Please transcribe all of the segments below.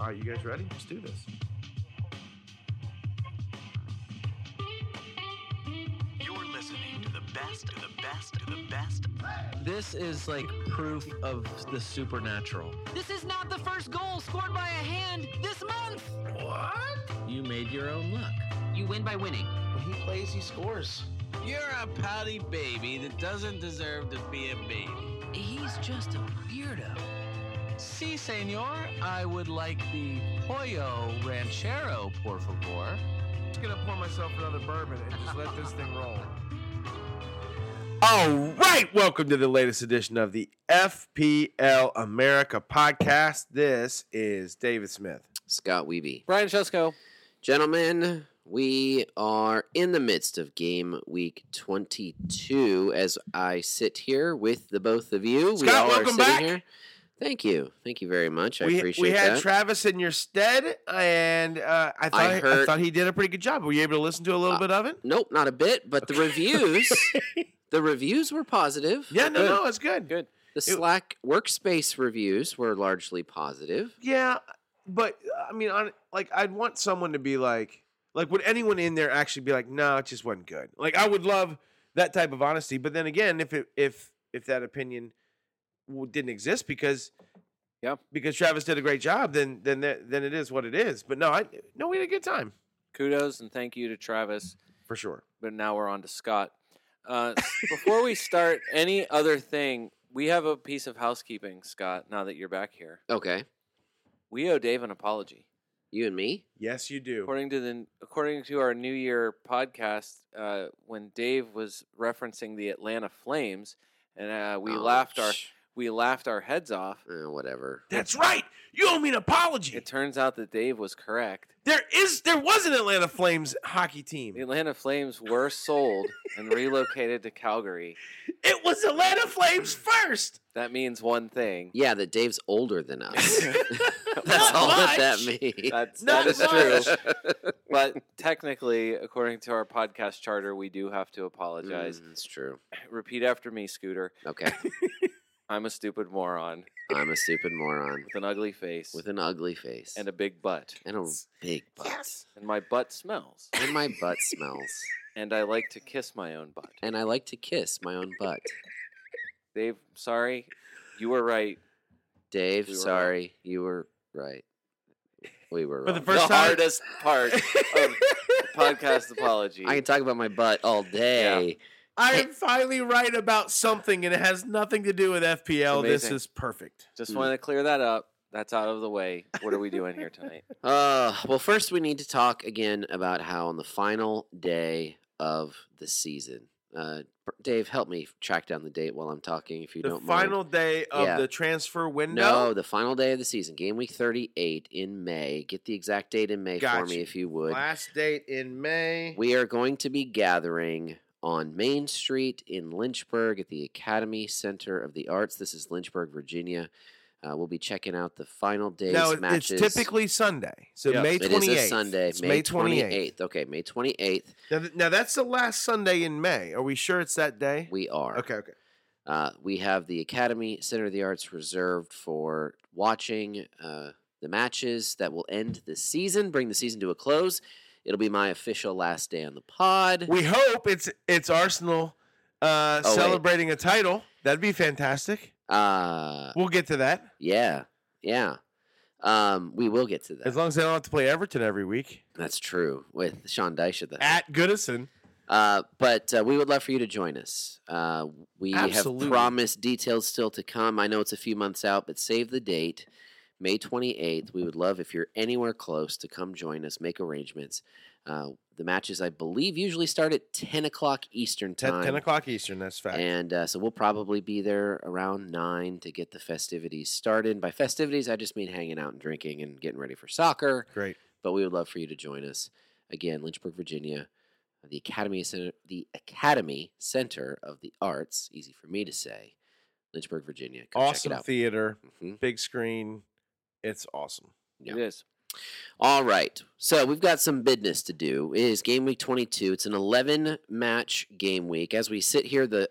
All right, you guys ready? Let's do this. You're listening to the best, to the best, to the best. This is like proof of the supernatural. This is not the first goal scored by a hand this month. What? You made your own luck. You win by winning. When he plays, he scores. You're a pouty baby that doesn't deserve to be a baby. He's just a weirdo. Si, senor, I would like the Pollo Ranchero, por favor. I'm just gonna pour myself another bourbon and just let this thing roll. All right, welcome to the latest edition of the FPL America podcast. This is David Smith. Scott Weeby. Brian Chesko. Gentlemen, we are in the midst of game week 22 as I sit here with the both of you. we Scott, all welcome are sitting back. here. Thank you. Thank you very much. I we, appreciate we had that. Travis in your stead, and uh, I thought I I, heard- thought he did a pretty good job. Were you able to listen to a little Uh, bit of it? nope, not a bit, but the reviews, the reviews were positive. Yeah, no, Good. no, it's good. Good. The Slack workspace reviews were largely positive. Yeah, but uh, I mean, on like, I'd want someone to be like, like, would anyone in there actually be like, no, it just wasn't good? Like, I would love that type of honesty. But then again, if it if if that opinion w- didn't exist because Yeah. because Travis did a great job, then then that, then it is what it is. But no, I no, we had a good time Kudos and thank you to Travis. for sure. But now we're on to Scott. Uh, before we start any other thing, we have a piece of housekeeping, Scott, now that you're back here. Okay. We owe Dave an apology. You and me? Yes, you do. According to the according to our New Year podcast, uh, when Dave was referencing the Atlanta Flames, and uh, we Oh, laughed our sh- we laughed our heads off. eh, whatever. That's right. You owe me an apology. It turns out that Dave was correct. there is there was an Atlanta Flames hockey team. The Atlanta Flames were sold and relocated to Calgary. It was Atlanta Flames first. That means one thing. Yeah, that Dave's older than us. That's Not all that that much. means. That's Not that is much. true. But technically, according to our podcast charter, we do have to apologize. Mm, it's true. Repeat after me, Scooter. Okay. I'm a stupid moron I'm a stupid moron with an ugly face with an ugly face and a big butt. and a big butt. And my butt smells. And my butt smells. And I like to kiss my own butt. And I like to kiss my own butt. Dave, sorry. You were right. Dave, We were wrong. sorry, you were right. We were For the wrong. First the time- hardest part of podcast apology. I can talk about my butt all day. I am finally right about something, and it has nothing to do with FPL. This is perfect. Just Mm. wanted to clear that up. That's out of the way. What are we doing here tonight? Uh, well, first we need to talk again about how on the final day of the season, uh, Dave, help me track down the date while I'm talking, if you The don't mind. final day of Yeah. the transfer window. No, the final day of the season, game week 38 in May. Get the exact date in May for me if you would. last date in May. We are going to be gathering on Main Street in Lynchburg at the Academy Center of the Arts. This is Lynchburg, Virginia. Uh, we'll be checking out the final days now it- matches. it's typically Sunday, so Yes. May It is a. Sunday, It's May, twenty 28th. Okay, May 28th. Now, th- now that's the last Sunday in May. Are we sure it's that day? We are. Okay, okay. Uh, we have the Academy Center of the Arts reserved for watching uh, the matches that will end the season, bring the season to a close. It'll be my official last day on the pod. We hope it's it's Arsenal uh, Oh, wait. celebrating a title. That'd be fantastic. uh, We'll get to that yeah, yeah. Um, we will get to that. as long as they don't have to play Everton every week That's true with Sean Dyche at the at Goodison. Uh, but uh, we would love for you to join us. Uh, we Absolutely. have promised details still to come. I know it's a few months out, but save the date, May 28th. We would love if you're anywhere close to come join us, make arrangements. Uh, the matches, I believe, usually start at 10 o'clock Eastern 10, time. 10 o'clock Eastern. That's fact. And uh, so we'll probably be there around 9 to get the festivities started. By festivities, I just mean hanging out and drinking and getting ready for soccer Great. but we would love for you to join us again lynchburg virginia the academy center the academy center of the arts easy for me to say lynchburg virginia Come Awesome check it out theater, Mhm. big screen. It's awesome. Yeah. It is. all right so we've got some business to do it is game week 22 it's an 11 match game week as we sit here the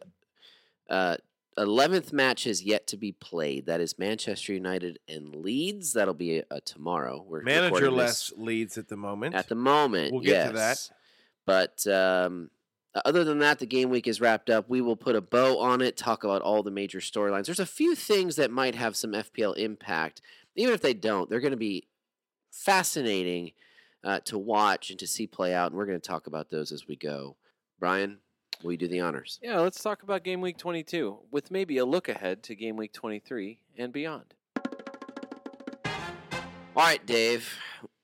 uh, eleventh match has yet to be played. That is Manchester United and Leeds. That'll be uh, tomorrow. We're Manager recording less this leads at the moment. at the moment. We'll get to that. But um, other than that, the game week is wrapped up. We will put a bow on it. Talk about all the major storylines. There's a few things that might have some FPL impact. Even if they don't, they're going to be fascinating uh, to watch and to see play out. And we're going to talk about those as we go. Brian, will you do the honors? Yeah, let's talk about game week 22 with maybe a look ahead to game week 23 and beyond. All right, Dave.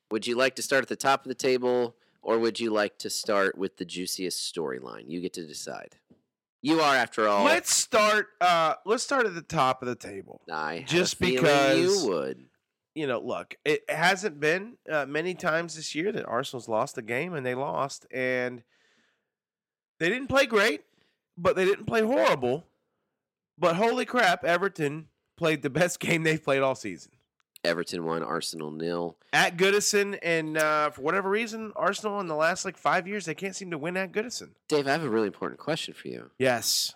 Would you like to start at the top of the table, or would you like to start with the juiciest storyline? You get to decide. You are, after all. Let's start. Uh, let's start at the top of the table. I just because- you would. You know, look, it hasn't been uh, many times this year that Arsenal's lost a game, and they lost, and they didn't play great, but they didn't play horrible. But holy crap, Everton played the best game they've played all season Everton won, Arsenal nil. at Goodison, and uh, for whatever reason, Arsenal in the last like five years they can't seem to win at Goodison. Dave, I have a really important question for you. Yes,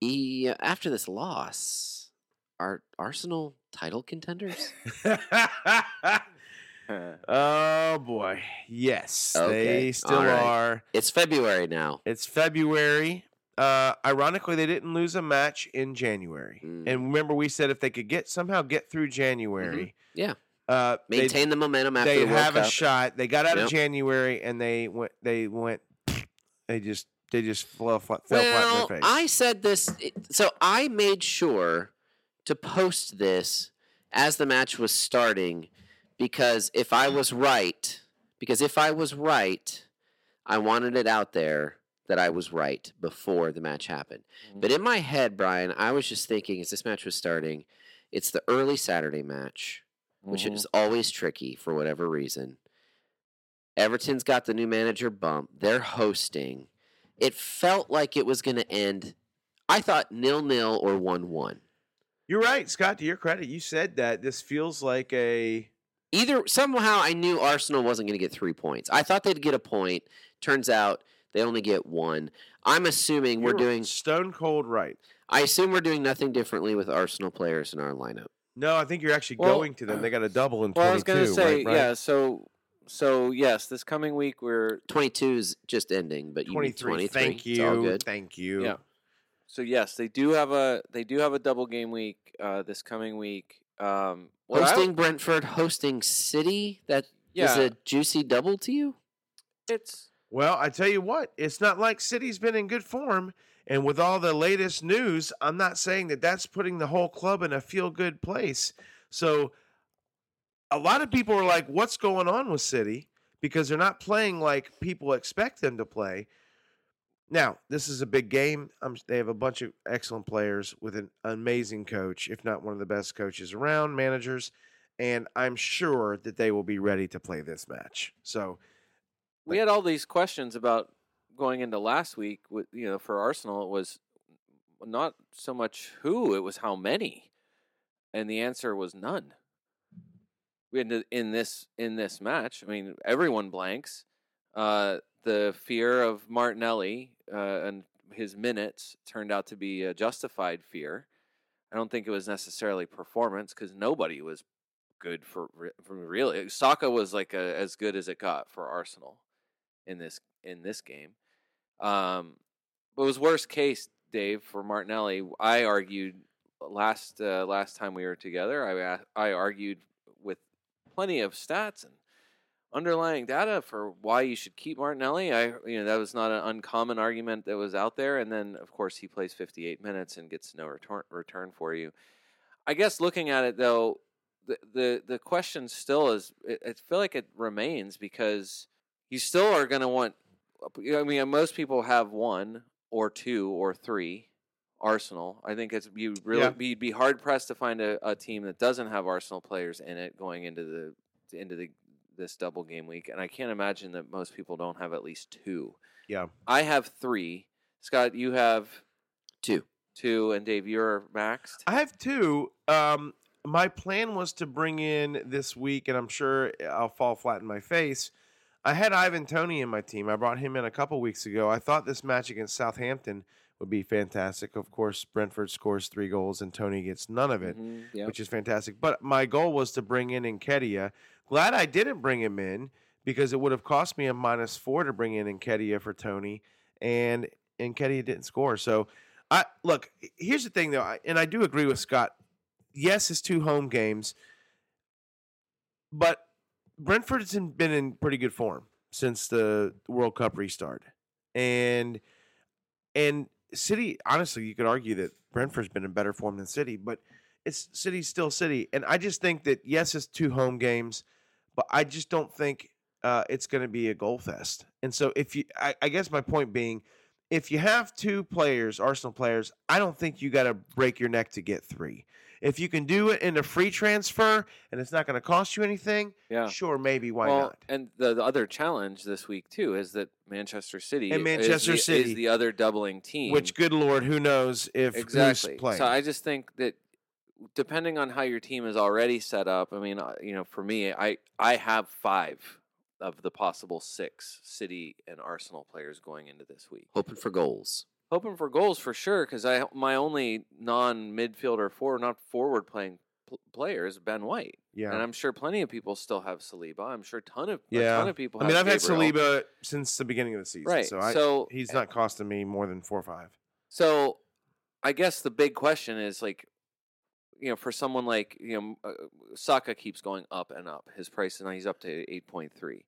E, after this loss, are Arsenal title contenders? oh boy, yes, Okay, they still right. are. it's February now. It's February. Uh, ironically, they didn't lose a match in January. Mm. And remember, we said if they could get somehow get through January, Yeah. uh, Maintain the momentum after they'd the have Cup. a shot. They got out Yep. of January and they went. They went. They just. They just fell, flat, fell flat well, in their face. I said this, so I made sure to post this as the match was starting because if I was right, because if I was right, I wanted it out there that I was right before the match happened. But in my head, Brian, I was just thinking as this match was starting, it's the early Saturday match, which Mhm. is always tricky for whatever reason. Everton's got the new manager bump. They're hosting. It felt like it was going to end. I thought nil nil or one one. You're right, Scott. To your credit, you said that this feels like a. Either somehow I knew Arsenal wasn't going to get three points. I thought they'd get a point. Turns out they only get one. I'm assuming we're you're doing. stone cold right. I assume we're doing nothing differently with Arsenal players in our lineup. No, I think you're actually Well, going to them. They got a double in Well, 22. I was going to say, right, right? yeah, so so yes, this coming week we're 22 is just ending, but you need 23. 23. Thank It's all you. good. Thank you. Yeah. So yes, they do have a they do have a double game week uh, this coming week. Um, what I- Hosting Brentford, hosting City. That is yeah, a juicy double to you. it's Well, I tell you what, it's not like City's been in good form. And with all the latest news, I'm not saying that that's putting the whole club in a feel good place. So a lot of people are like, what's going on with City? Because they're not playing like people expect them to play. Now, this is a big game. Um, they have a bunch of excellent players with an amazing coach, if not one of the best coaches around, managers. And I'm sure that they will be ready to play this match. So, we had all these questions about going into last week with you know for Arsenal it was not so much who it was how many and the answer was none. We had in this in this match I mean everyone blanks uh the fear of Martinelli uh, and his minutes turned out to be a justified fear. I don't think it was necessarily performance because nobody was good for for really Saka was like a, as good as it got for Arsenal in this in this game. Um, but it was worst case, Dave, for Martinelli. I argued last uh, last time we were together. I I argued with plenty of stats and underlying data for why you should keep Martinelli. I you know that was not an uncommon argument that was out there. And then of course he plays 58 minutes and gets no return return for you. I guess looking at it though, the the the question still is. I feel like it remains because you still are going to want. I mean, most people have one or two or three. Arsenal. I think it's you really Yeah. be be hard pressed to find a, a team that doesn't have Arsenal players in it going into the into the this double game week, and I can't imagine that most people don't have at least two. yeah. I have three. Scott, you have Two. two, and Dave, you're maxed. I have two. Um, my plan was to bring in this week, and I'm sure I'll fall flat in my face. I had Ivan Toney in my team. I brought him in a couple weeks ago. I thought this match against Southampton would be fantastic. Of course, Brentford scores three goals and Toney gets none of it, Mhm, yeah. which is fantastic. But my goal was to bring in Nketiah. Glad I didn't bring him in because it would have cost me a minus four to bring in Nketiah for Toney, and Nketiah didn't score. So, I look. Here's the thing, though, I, and I do agree with Scott. Yes, it's two home games, but Brentford's been in pretty good form since the World Cup restart, and and City. Honestly, you could argue that Brentford's been in better form than City, but it's City's still City, and I just think that yes, it's two home games, but I just don't think uh, it's going to be a goal fest. And so, if you, I, I guess my point being, if you have two players, Arsenal players, I don't think you got to break your neck to get three. If you can do it in a free transfer and it's not going to cost you anything, Yeah. sure, maybe why well, not? and the, the other challenge this week too is that Manchester City And is Manchester the- City, is the other doubling team. Which, good lord, who knows if exactly. who's? So I just think that depending on how your team is already set up, I mean, uh, you know, for me, I I have five of the possible six City and Arsenal players going into this week. Hoping for goals. Hoping for goals for sure, because I my only non midfielder forward, not forward playing pl- player is Ben White, yeah. and I'm sure plenty of people still have Saliba. I'm sure ton of a Yeah. ton of people. I mean, I've had Saliba since the beginning of the season, right? so I, so he's not costing me more than four or five. So, I guess the big question is like, you know, for someone like you know, uh, Saka keeps going up and up. His price now he's up to eight point three.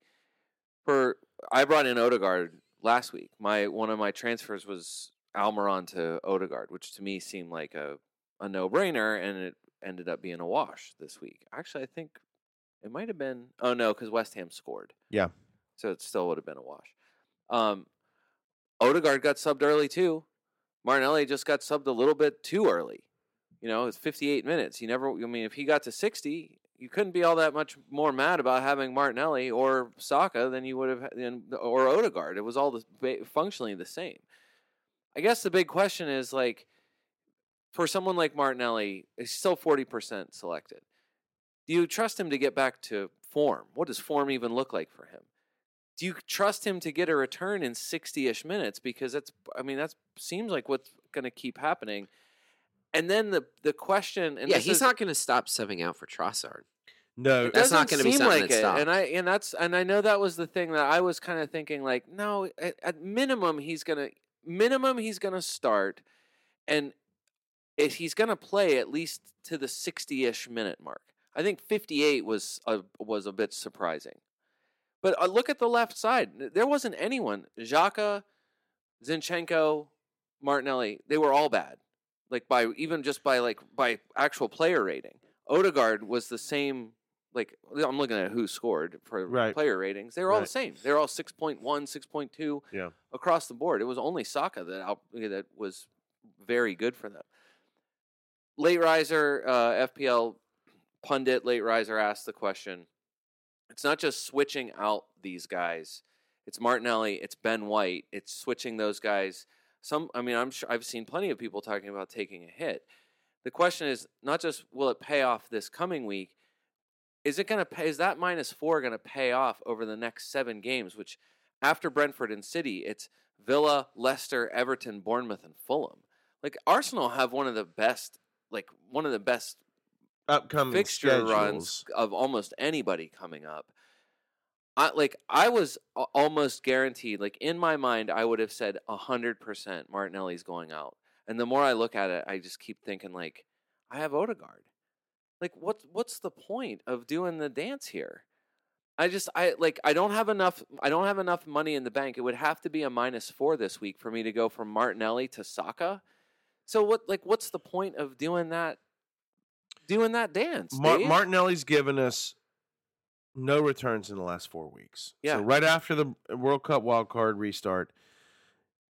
For I brought in Odegaard last week. My one of my transfers was Almiron to Odegaard, which to me seemed like a a no brainer, and it ended up being a wash this week. Actually, I think it might have been. Oh no, because West Ham scored. Yeah. So it still would have been a wash. Um, Odegaard got subbed early too. Martinelli just got subbed a little bit too early. You know, it's 58 minutes. You never, I mean, if he got to 60, you couldn't be all that much more mad about having Martinelli or Saka than you would have, or Odegaard. It was all the, functionally the same. I guess the big question is like, for someone like Martinelli, he's still 40% selected. Do you trust him to get back to form? What does form even look like for him? Do you trust him to get a return in 60-ish minutes because that's I mean that seems like what's going to keep happening. And then the the question and Yeah, he's is- not going to stop subbing out for Trossard. No, it That's not gonna be seem something like that it. stops. And I and that's and I know that was the thing that I was kind of thinking like no at, at minimum he's gonna minimum he's gonna start and he's gonna play at least to the sixty ish minute mark. I think fifty eight was a, was a bit surprising. But uh, look at the left side. There wasn't anyone. Xhaka, Zinchenko, Martinelli. They were all bad. Like by even just by like by actual player rating. Odegaard was the same. Like I'm looking at who scored for Right. player ratings. They were all the same. They were all 6.1, 6.2 Yeah. across the board. It was only Saka that out, that was very good for them. Late riser, uh, FPL pundit late riser asked the question. It's not just switching out these guys. It's Martinelli. It's Ben White. It's switching those guys. Some, I mean, I'm sure I've seen plenty of people talking about taking a hit. The question is not just will it pay off this coming week. Is it going to pay? Is that minus four going to pay off over the next seven games? Which after Brentford and City, it's Villa, Leicester, Everton, Bournemouth, and Fulham. Like Arsenal have one of the best, like one of the best upcoming fixture schedules. runs of almost anybody coming up. I like I was almost guaranteed. Like in my mind, I would have said hundred percent Martinelli's going out. And the more I look at it, I just keep thinking like, I have Odegaard. Like what's what's the point of doing the dance here? I just I like I don't have enough I don't have enough money in the bank. It would have to be a minus four this week for me to go from Martinelli to Saka. So what like what's the point of doing that doing that dance? Mar-? Martinelli's given us no returns in the last four weeks. Yeah. So right after the World Cup wild card restart,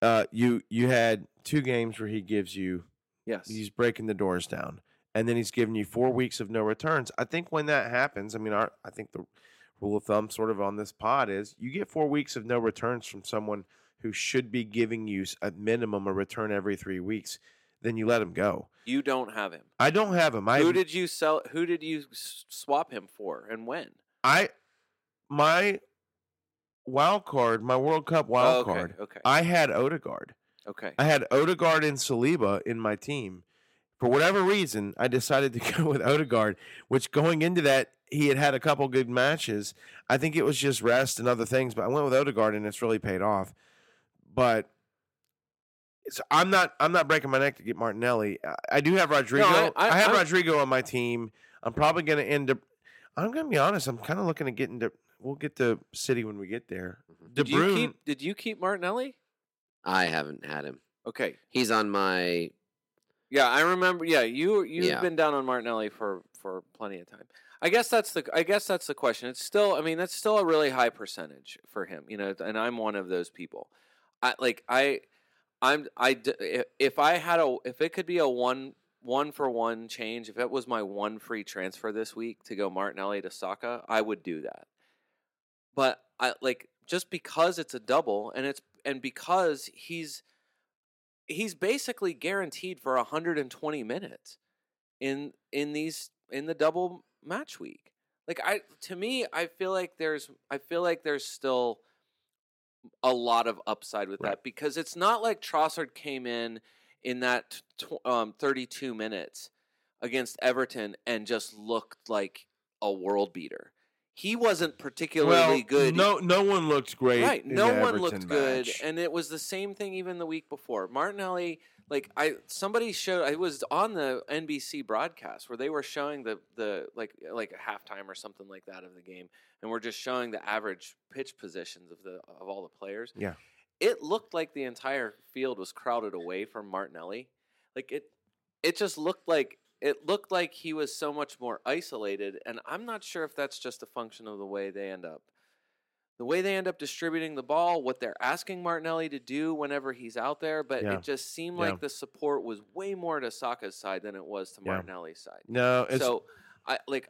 uh, you you had two games where he gives you yes. he's breaking the doors down, and then he's giving you four weeks of no returns. I think when that happens, I mean, our, I think the rule of thumb sort of on this pod is you get four weeks of no returns from someone who should be giving you at minimum a return every three weeks. Then you let him go. You don't have him. I don't have him. I who did you sell? Who did you swap him for, and when? I my wild card, my World Cup wild Oh, okay, card. Okay. I had Odegaard. Okay. I had Odegaard and Saliba in my team. For whatever reason, I decided to go with Odegaard, which going into that, he had had a couple good matches. I think it was just rest and other things, but I went with Odegaard and it's really paid off. But so I'm not I'm not breaking my neck to get Martinelli. I, I do have Rodrigo. I- I, I- have I- Rodrigo on my team. I'm probably going to end up. I'm going to be honest. I'm kind of looking to get into. We'll get to City when we get there. Mm-hmm. De Did you keep Did you keep Martinelli? I haven't had him. Okay. He's on my Yeah, I remember. Yeah, you you've Yeah. been down on Martinelli for for plenty of time. I guess that's the I guess that's the question. It's still I mean that's still a really high percentage for him, you know, and I'm one of those people. I like I I'm I if I had a if it could be a one one for one change, if it was my one free transfer this week to go Martinelli to Saka, I would do that. But I like just because it's a double and it's and because he's he's basically guaranteed for 120 minutes in in these in the double match week. Like I to me I feel like there's I feel like there's still a lot of upside with Right. that because it's not like Trossard came in in that tw- um, 32 minutes against Everton and just looked like a world beater. He wasn't particularly good. No, no one looked great. Right. No one Everton looked good, match. and it was the same thing even the week before. Martinelli, like I, somebody showed. I was on the NBC broadcast where they were showing the the like like a halftime or something like that of the game, and we're just showing the average pitch positions of the of all the players. Yeah. It looked like the entire field was crowded away from Martinelli. Like it, it just looked like it looked like he was so much more isolated, and I'm not sure if that's just a function of the way they end up the way they end up distributing the ball, what they're asking Martinelli to do whenever he's out there, but Yeah. it just seemed Yeah. like the support was way more to Saka's side than it was to. Martinelli's side. no, it's so I like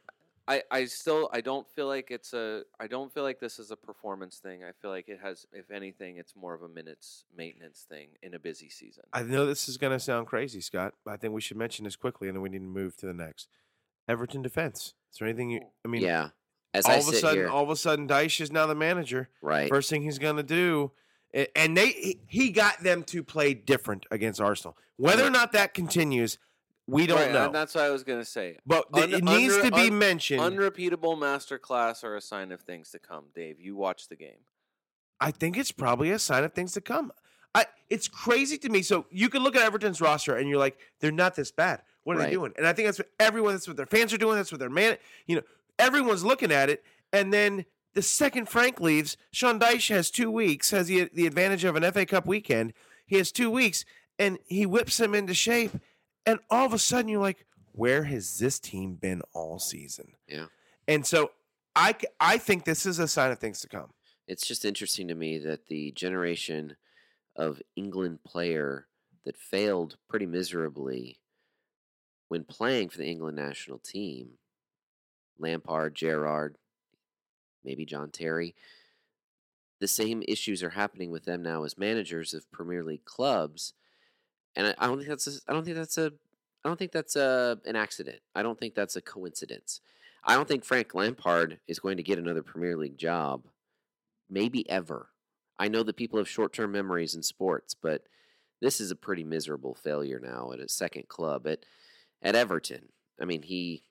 I, I still I don't feel like it's a I don't feel like this is a performance thing. I feel like it has if anything it's more of a minutes maintenance thing in a busy season. I know this is going to sound crazy, Scott, but I think we should mention this quickly, and then we need to move to the next. Everton defense. Is there anything you? I mean, yeah. As all I of a sudden, here, all of a sudden, Dyche is now the manager. right? First thing he's going to do, and they he- he got them to play different against Arsenal. Whether or not that continues, we don't Right, know. and that's what I was gonna say. but Un- it needs to be un- mentioned. Unrepeatable masterclass are a sign of things to come. Dave, you watch the game. I think it's probably a sign of things to come. I it's crazy to me. So you can look at Everton's roster and you're like, they're not this bad. What are Right. they doing? And I think that's what everyone, that's what their fans are doing. That's what their man, you know, everyone's looking at it. And then the second Frank leaves, Sean Dyche has two weeks, has the, the advantage of an FA Cup weekend. He has two weeks and he whips him into shape. And all of a sudden you're like, where has this team been all season? Yeah. And so I, I think this is a sign of things to come. It's just interesting to me that the generation of England player that failed pretty miserably when playing for the England national team, Lampard, Gerrard, maybe John Terry, the same issues are happening with them now as managers of Premier League clubs, and I, don't think that's a, I don't think that's a I don't think that's a an accident. I don't think that's a coincidence. I don't think Frank Lampard is going to get another Premier League job, maybe ever. I know that people have short term memories in sports, but this is a pretty miserable failure now at a second club at at Everton. I mean, he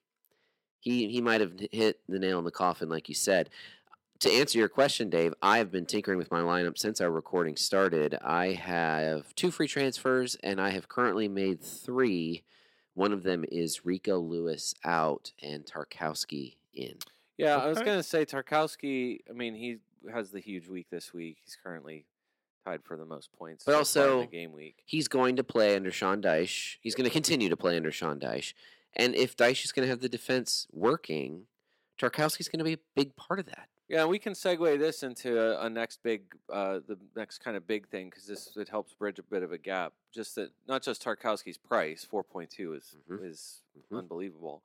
he he might have hit the nail in the coffin, like you said. To answer your question, Dave, I have been tinkering with my lineup since our recording started. I have two free transfers, and I have currently made three. One of them is Rico Lewis out and Tarkowski in. Yeah, I was gonna say Tarkowski. I mean, he has the huge week this week. He's currently tied for the most points. But so in also- the game week. He's going to play under Sean Dyche. He's going to continue to play under Sean Dyche. And if Dyche is going to have the defense working, Tarkowski's going to be a big part of that. Yeah, we can segue this into a, a next big, uh, the next kind of big thing because this it helps bridge a bit of a gap. Just that not just Tarkowski's price, four point two is Mhm. is Mhm. unbelievable,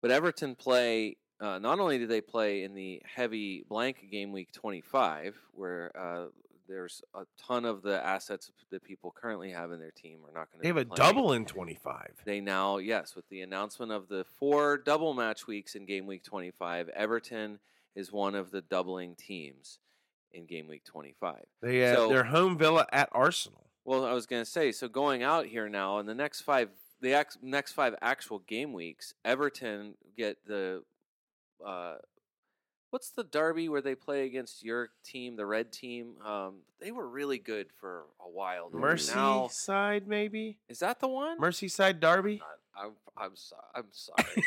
but Everton play. Uh, not only do they play in the heavy blank game week twenty five, where uh, there's a ton of the assets that people currently have in their team are not going to. They have a double in 25. They now, yes, with the announcement of the four double match weeks in game week 25, Everton is one of the doubling teams in game week 25. They have So- their home villa at Arsenal. Well, I was going to say, so going out here now in the next five, the ex, next five actual game weeks, Everton get the, uh, what's the derby where they play against your team, the red team? Um, they were really good for a while. Now, Merseyside, maybe is that the one? Merseyside Derby. I'm, I'm, so, I'm sorry.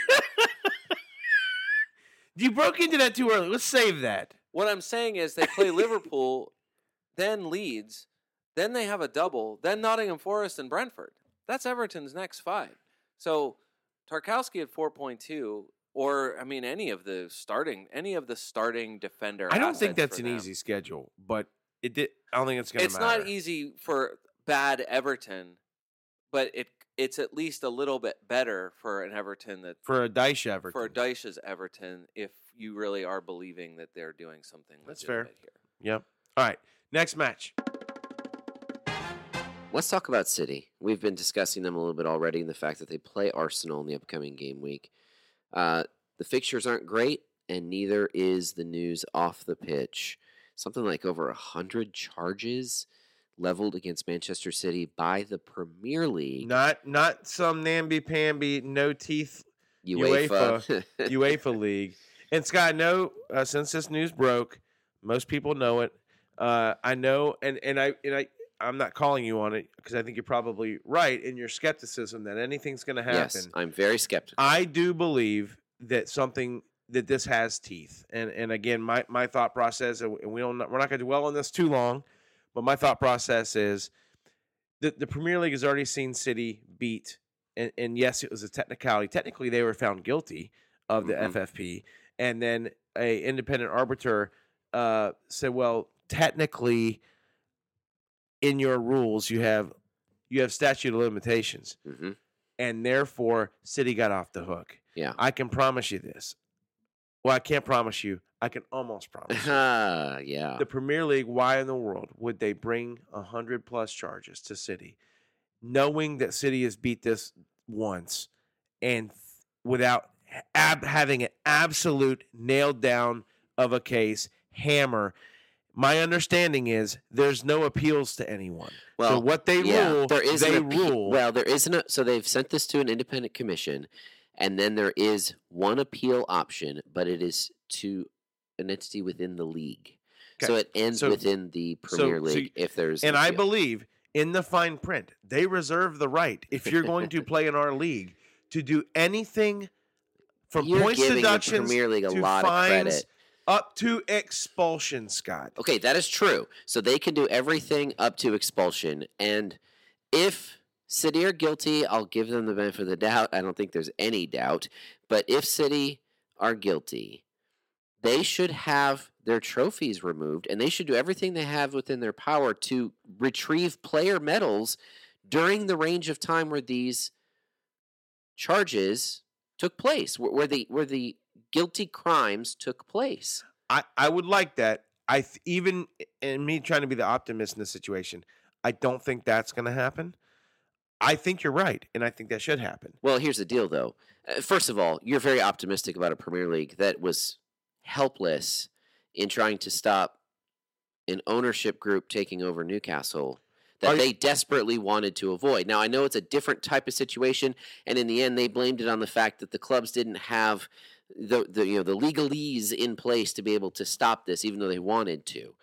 You broke into that too early. Let's save that. what I'm saying is they play Liverpool, then Leeds, then they have a double, then Nottingham Forest and Brentford. That's Everton's next five. So Tarkowski at 4.2, or I mean, any of the starting, any of the starting defender. I don't think that's an them. easy schedule, but it did. I don't think it's going to It's matter. not easy for bad Everton, but it it's at least a little bit better for an Everton that for a Dyche Everton. for a Dyche's Everton if you really are believing that they're doing something That's fair. here. Yep. All right. Next match. Let's talk about City. We've been discussing them a little bit already, and the fact that they play Arsenal in the upcoming game week. Uh, the fixtures aren't great, and neither is the news off the pitch. Something like over a hundred charges leveled against Manchester City by the Premier League, Not not some namby pamby, no teeth UEFA. UEFA League. And Scott, no, uh, since this news broke, most people know it. Uh, I know, and and I and I. I'm not calling you on it because I think you're probably right in your skepticism that anything's going to happen. yes, I'm very skeptical. I do believe that something that this has teeth, and and again, my my thought process, and we don't we're not going to dwell on this too long, but my thought process is that the Premier League has already seen City beat, and, and yes, it was a technicality. Technically, they were found guilty of the Mhm. FFP, and then a independent arbiter uh, said, well, technically, in your rules, you have you have statute of limitations hmm and therefore City got off the hook. Yeah. I can promise you this. Well, I can't promise you. I can almost promise. Ah, yeah. the Premier League, why in the world would they bring a hundred plus charges to City, knowing that City has beat this once, and th- without ab- having an absolute nailed down of a case hammer? My understanding is there's no appeals to anyone. Well, so what they yeah, rule, there is they appe- rule. Well, there isn't. A, so they've sent this to an independent commission, and then there is one appeal option, but it is to an entity within the league. So it ends so- within the so- Premier so League if there's. an And I believe in the fine print, they reserve the right, if you're going to play in our league, to do anything from You're points deductions Premier League a to lot of fines credit. up to expulsion, Scott. Okay, that is true. So they can do everything up to expulsion. And if City are guilty, I'll give them the benefit of the doubt. I don't think there's any doubt. But if City are guilty, they should have their trophies removed and they should do everything they have within their power to retrieve player medals during the range of time where these charges took place, where, the where the guilty crimes took place. I, I would like that. I th- even and me trying to be the optimist in this situation, I don't think that's going to happen. I think you're right, and I think that should happen. Well, here's the deal, though. Uh, First of all, you're very optimistic about a Premier League that was helpless in trying to stop an ownership group taking over Newcastle Are that you- they desperately wanted to avoid. Now, I know it's a different type of situation, and in the end, they blamed it on the fact that the clubs didn't have the, the you know the legalese in place to be able to stop this, even though they wanted to.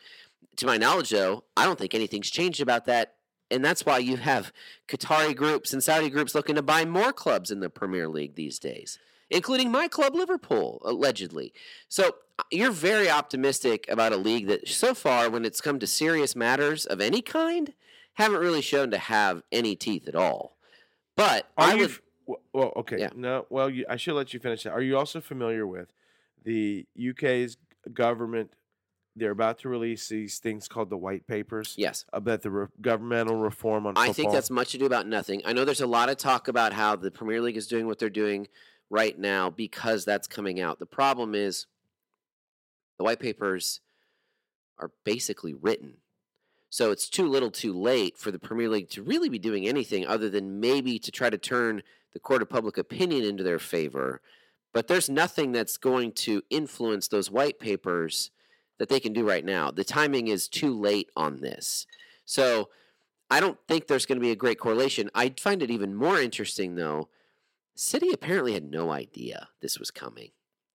To my knowledge, though, I don't think anything's changed about that. And that's why you have Qatari groups and Saudi groups looking to buy more clubs in the Premier League these days, including my club, Liverpool, allegedly. So uh, you're very optimistic about a league that, so far, when it's come to serious matters of any kind, haven't really shown to have any teeth at all. But Are I you? would. f- well, okay. Yeah. No. Well, you, I should let you finish that. Are you also familiar with the UK's government? They're about to release these things called the white papers Yes. about the re- governmental reform on football. I think that's much ado about nothing. I know there's a lot of talk about how the Premier League is doing what they're doing right now because that's coming out. The problem is the white papers are basically written. So it's too little too late for the Premier League to really be doing anything other than maybe to try to turn the court of public opinion into their favor. But there's nothing that's going to influence those white papers that they can do right now. The timing is too late on this. So I don't think there's going to be a great correlation. I find it even more interesting, though. City apparently had no idea this was coming.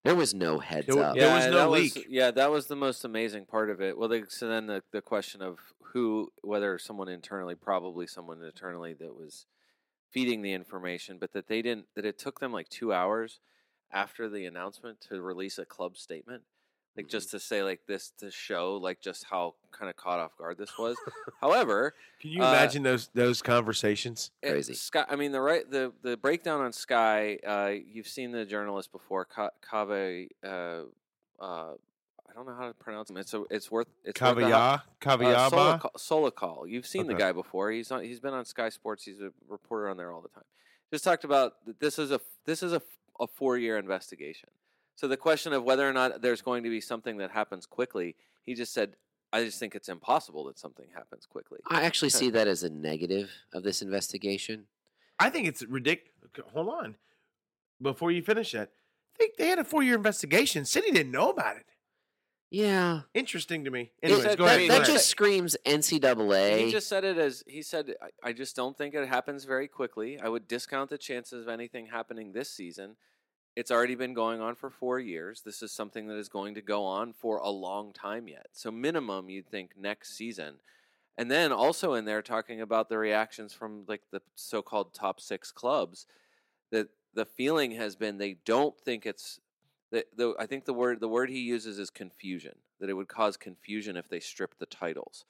There was no heads There wa- up. There was no that leak. yeah, that was the most amazing part of it. Well, they, so then the, the question of who, whether someone internally, probably someone internally that was feeding the information, but that they didn't, that it took them like two hours after the announcement to release a club statement. Like just to say like this to show like just how kind of caught off guard this was. However, Can you Uh, imagine those those conversations? Crazy. Sky, I mean the right the the breakdown on Sky. Uh, you've seen the journalist before, Ka- Kave. Uh, uh, I don't know how to pronounce him. It's a, it's worth it's worth a ho- Kavya, uh, Kavyaba. Solhekol- Solhekol. You've seen the guy before. He's on. He's been on Sky Sports. He's a reporter on there all the time. Just talked about that this is a this is a, a four year investigation. So the question of whether or not there's going to be something that happens quickly, he just said, "I just think it's impossible that something happens quickly." I actually see that as a negative of this investigation. I think it's ridiculous. Hold on, before you finish that, I think they had a four year investigation. City didn't know about it. Yeah. Interesting to me. It- Anyways, said- go I ahead. mean, go that ahead. just screams NCAA. He just said it as he said. I, I just don't think it happens very quickly. I would discount the chances of anything happening this season. It's already been going on for four years. This is something that is going to go on for a long time yet. So minimum, you'd think next season. And then also in there talking about the reactions from like the so-called top six clubs, that the feeling has been they don't think it's the, the I think the word the word he uses is confusion. That it would cause confusion if they stripped the titles.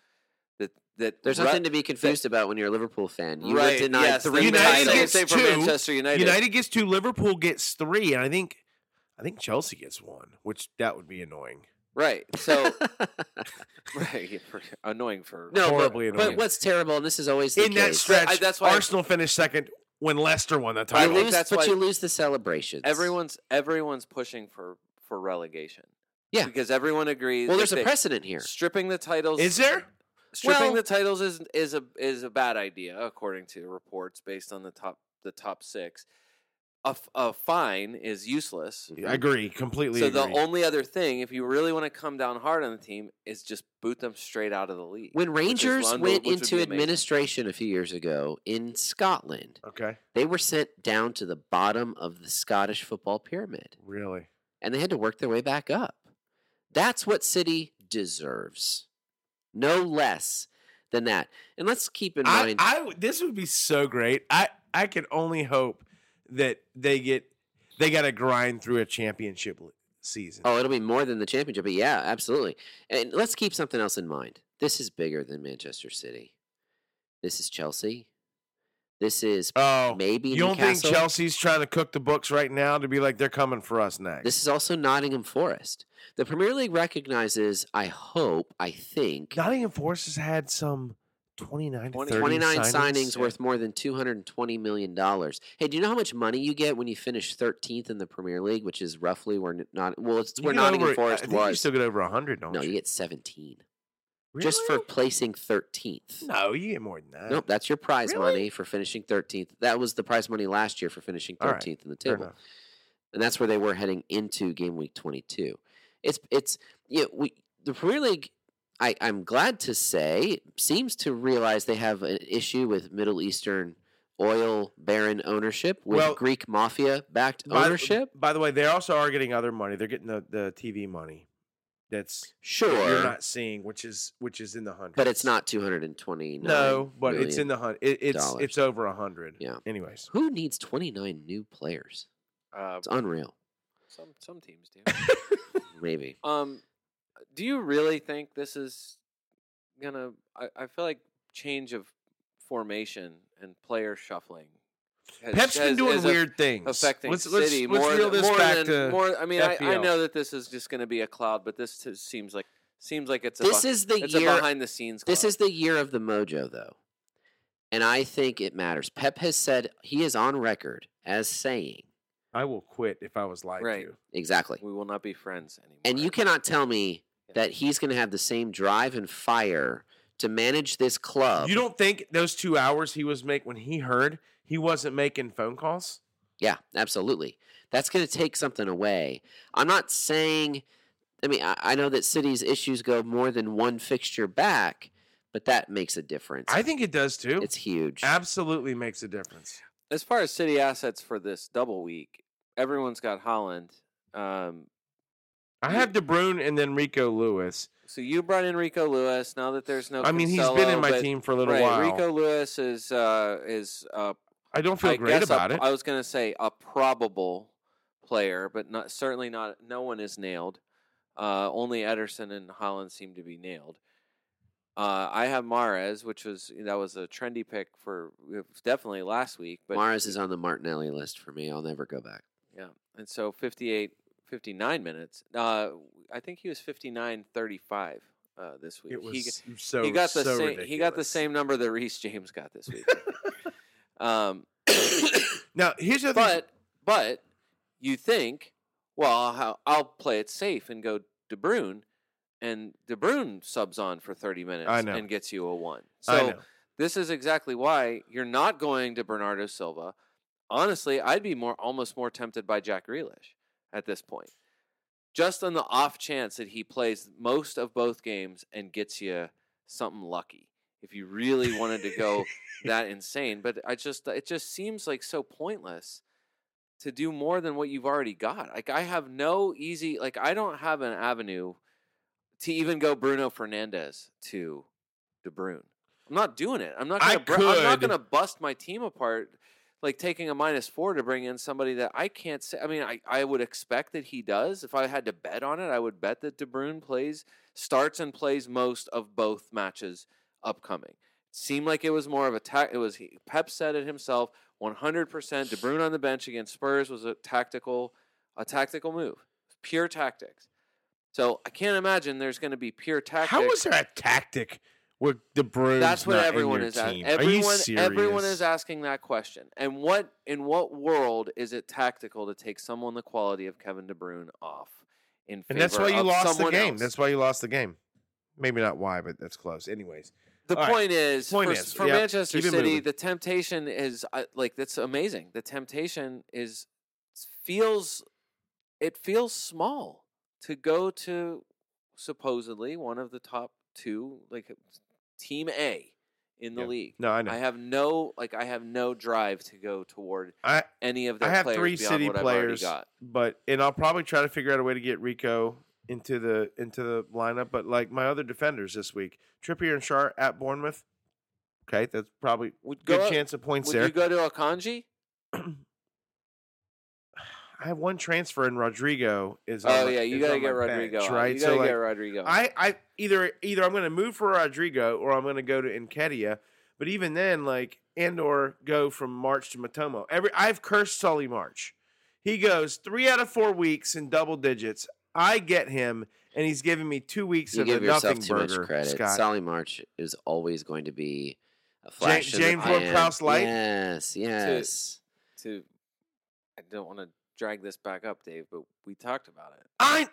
That that There's re- nothing to be confused about when you're a Liverpool fan. You right, were denied yes, three United United titles. gets Same for two, Manchester United. United gets two, Liverpool gets three, and I think I think Chelsea gets one, which that would be annoying. Right. So right, annoying for no, but, Horribly but annoying. what's terrible, and this is always the In that stretch, I- that's why I- Arsenal finished second when Leicester won the you title. lose, that's but why you lose the celebrations. everyone's everyone's pushing for for relegation. Yeah. Because everyone agrees. well, there's a precedent here. Stripping the titles Is there? Stripping Well- the titles is is a is a bad idea according to reports based on the top the top six. A, f- a fine is useless. I agree completely. So agree. the only other thing, if you really want to come down hard on the team, is just boot them straight out of the league. When Rangers unbe- went into administration a few years ago in Scotland, okay, they were sent down to the bottom of the Scottish football pyramid, really. and they had to work their way back up. That's what City deserves, no less than that. And let's keep in I, mind. I w- this would be so great. I I can only hope that they get they got to grind through a championship season. Oh, it'll be more than the championship, but yeah, absolutely. And let's keep something else in mind. This is bigger than Manchester City. This is Chelsea. This is Oh, maybe you don't think Chelsea's trying to cook the books right now to be like they're coming for us next? This is also Nottingham Forest. The Premier League recognizes, I hope, I think, Nottingham Forest has had some 29 to 29 signings, signings, worth more than $220 million. Hey, do you know how much money you get when you finish 13th in the Premier League, which is roughly where not well, it's You where Nottingham over- Forest I think You still get over 100, don't No, you? you get 17 just for placing 13th. No, you get more than that. Nope, that's your prize Really? money for finishing 13th. That was the prize money last year for finishing 13th All right, in the table. and that's where they were heading into game week 22 it's it's you know, we the premier league I, i'm glad to say seems to realize they have an issue with middle eastern oil baron ownership with Well, greek mafia backed By ownership By the way, they also are getting other money. They're getting the, the TV money. That's sure you're not seeing, which is which is in the hundred. but it's not two hundred and twenty. No, but it's in the hundred. It, it's dollars. it's over a hundred. Yeah. Anyways, who needs 29 new players Uh, it's unreal some some teams do. maybe Um, do you really think this is gonna? I, I feel like change of formation and player shuffling. Has, Pep's been doing is weird things. affecting let's, let's, City let's more, reel than, this more back than to more. I mean, I, I know that this is just going to be a cloud, but this t- seems like seems like it's a this beh- is the it's year a behind the scenes. This is the year of the mojo, though. And I think it matters. Pep has said he is on record as saying I will quit if I was lied Right. to. exactly. we will not be friends anymore. And you cannot tell me Yeah. that he's going to have the same drive and fire to manage this club. You don't think those two hours he was make when he heard he wasn't making phone calls? Yeah, absolutely. That's going to take something away. I'm not saying. I mean, I, I know that City's issues go more than one fixture back, but that makes a difference. I think it does too. it's huge. Absolutely makes a difference. As far as city assets for this double week, everyone's got Haaland. Um, I have De Bruyne and then Rico Lewis. so you brought in Rico Lewis. Now that there's no, I mean, he's been in my but- team for a little right, while. Rico Lewis is uh, is uh, I don't feel I great guess a- about it. I was going to say a probable player, but not certainly not. No one is nailed. Uh, only Ederson and Haaland seem to be nailed. Uh, I have Mahrez, which was that was a trendy pick for definitely last week, but Mahrez is on the Martinelli list for me. I'll never go back. yeah, and so 58, 59 minutes. Uh, I think he was 59, 35 uh, this week. it he, so he got the so same. He got the same number that Reece James got this week. um, Now here's the thing. but but you think, well, how, I'll play it safe and go De Bruyne, and De Bruyne subs on for thirty minutes and gets you a one. So this is exactly why you're not going to Bernardo Silva. Honestly, I'd be more almost more tempted by Jack Grealish at this point. Just on the off chance that he plays most of both games and gets you something lucky. If you really wanted to go that insane, but I just it just seems like so pointless to do more than what you've already got. Like I have no easy like I don't have an avenue to even go Bruno Fernandes to De Bruyne. I'm not doing it. I'm not I gonna br- I'm not gonna bust my team apart like taking a minus four to bring in somebody that I can't say I mean I, I would expect that he does. If I had to bet on it, I would bet that De Bruyne plays starts and plays most of both matches upcoming. It Seemed like it was more of a ta- it was he, Pep said it himself 100% De Bruyne on the bench against Spurs was a tactical a tactical move. Pure tactics. So I can't imagine there's going to be pure tactics. How is there a tactic with De Bruyne? That's what everyone is asking. team? Are you Everyone, serious? everyone is asking that question. And what in what world is it tactical to take someone the quality of Kevin De Bruyne off in favor And that's why you lost the game. else? That's why you lost the game. Maybe not why, but that's close. Anyways, The All right. point is, Point for, is, for yeah, Manchester keep City, the temptation is uh, like that's amazing. The temptation is feels it feels small to go to supposedly one of the top two, like Team A in the Yeah. league. no, I know. I have no like I have no drive to go toward I any of their I have players three city what I've already players, got. but and I'll probably try to figure out a way to get Rico into the into the lineup. But like my other defenders this week, Trippier and Schär at Bournemouth. Okay, that's probably Would good go, chance of points Would there. you go to Akanji? I have one transfer and Rodrigo is. Oh on yeah, you got to get Rodrigo. bench, right? You so got to like, get Rodrigo. I, I either either I'm going to move for Rodrigo or I'm going to go to Nketiah. But even then, like and or go from March to Mitoma. Every I've cursed Solly March. He goes three out of four weeks in double digits. I get him, and he's giving me two weeks You of give the yourself nothing too burger. much credit. Scott. Solly March is always going to be a flash in the James pan. Ward-Prowse light? Yes, yes. to I don't want to drag this back up, Dave, but we talked about it. I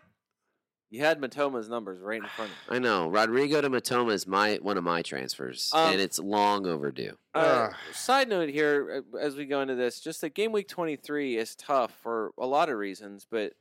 You had Mitoma's numbers right in front of you. I know. Rodrigo to Matoma is my one of my transfers, Um, and it's long overdue. Uh, side note here, uh, as we go into this, just that game week 23 is tough for a lot of reasons, but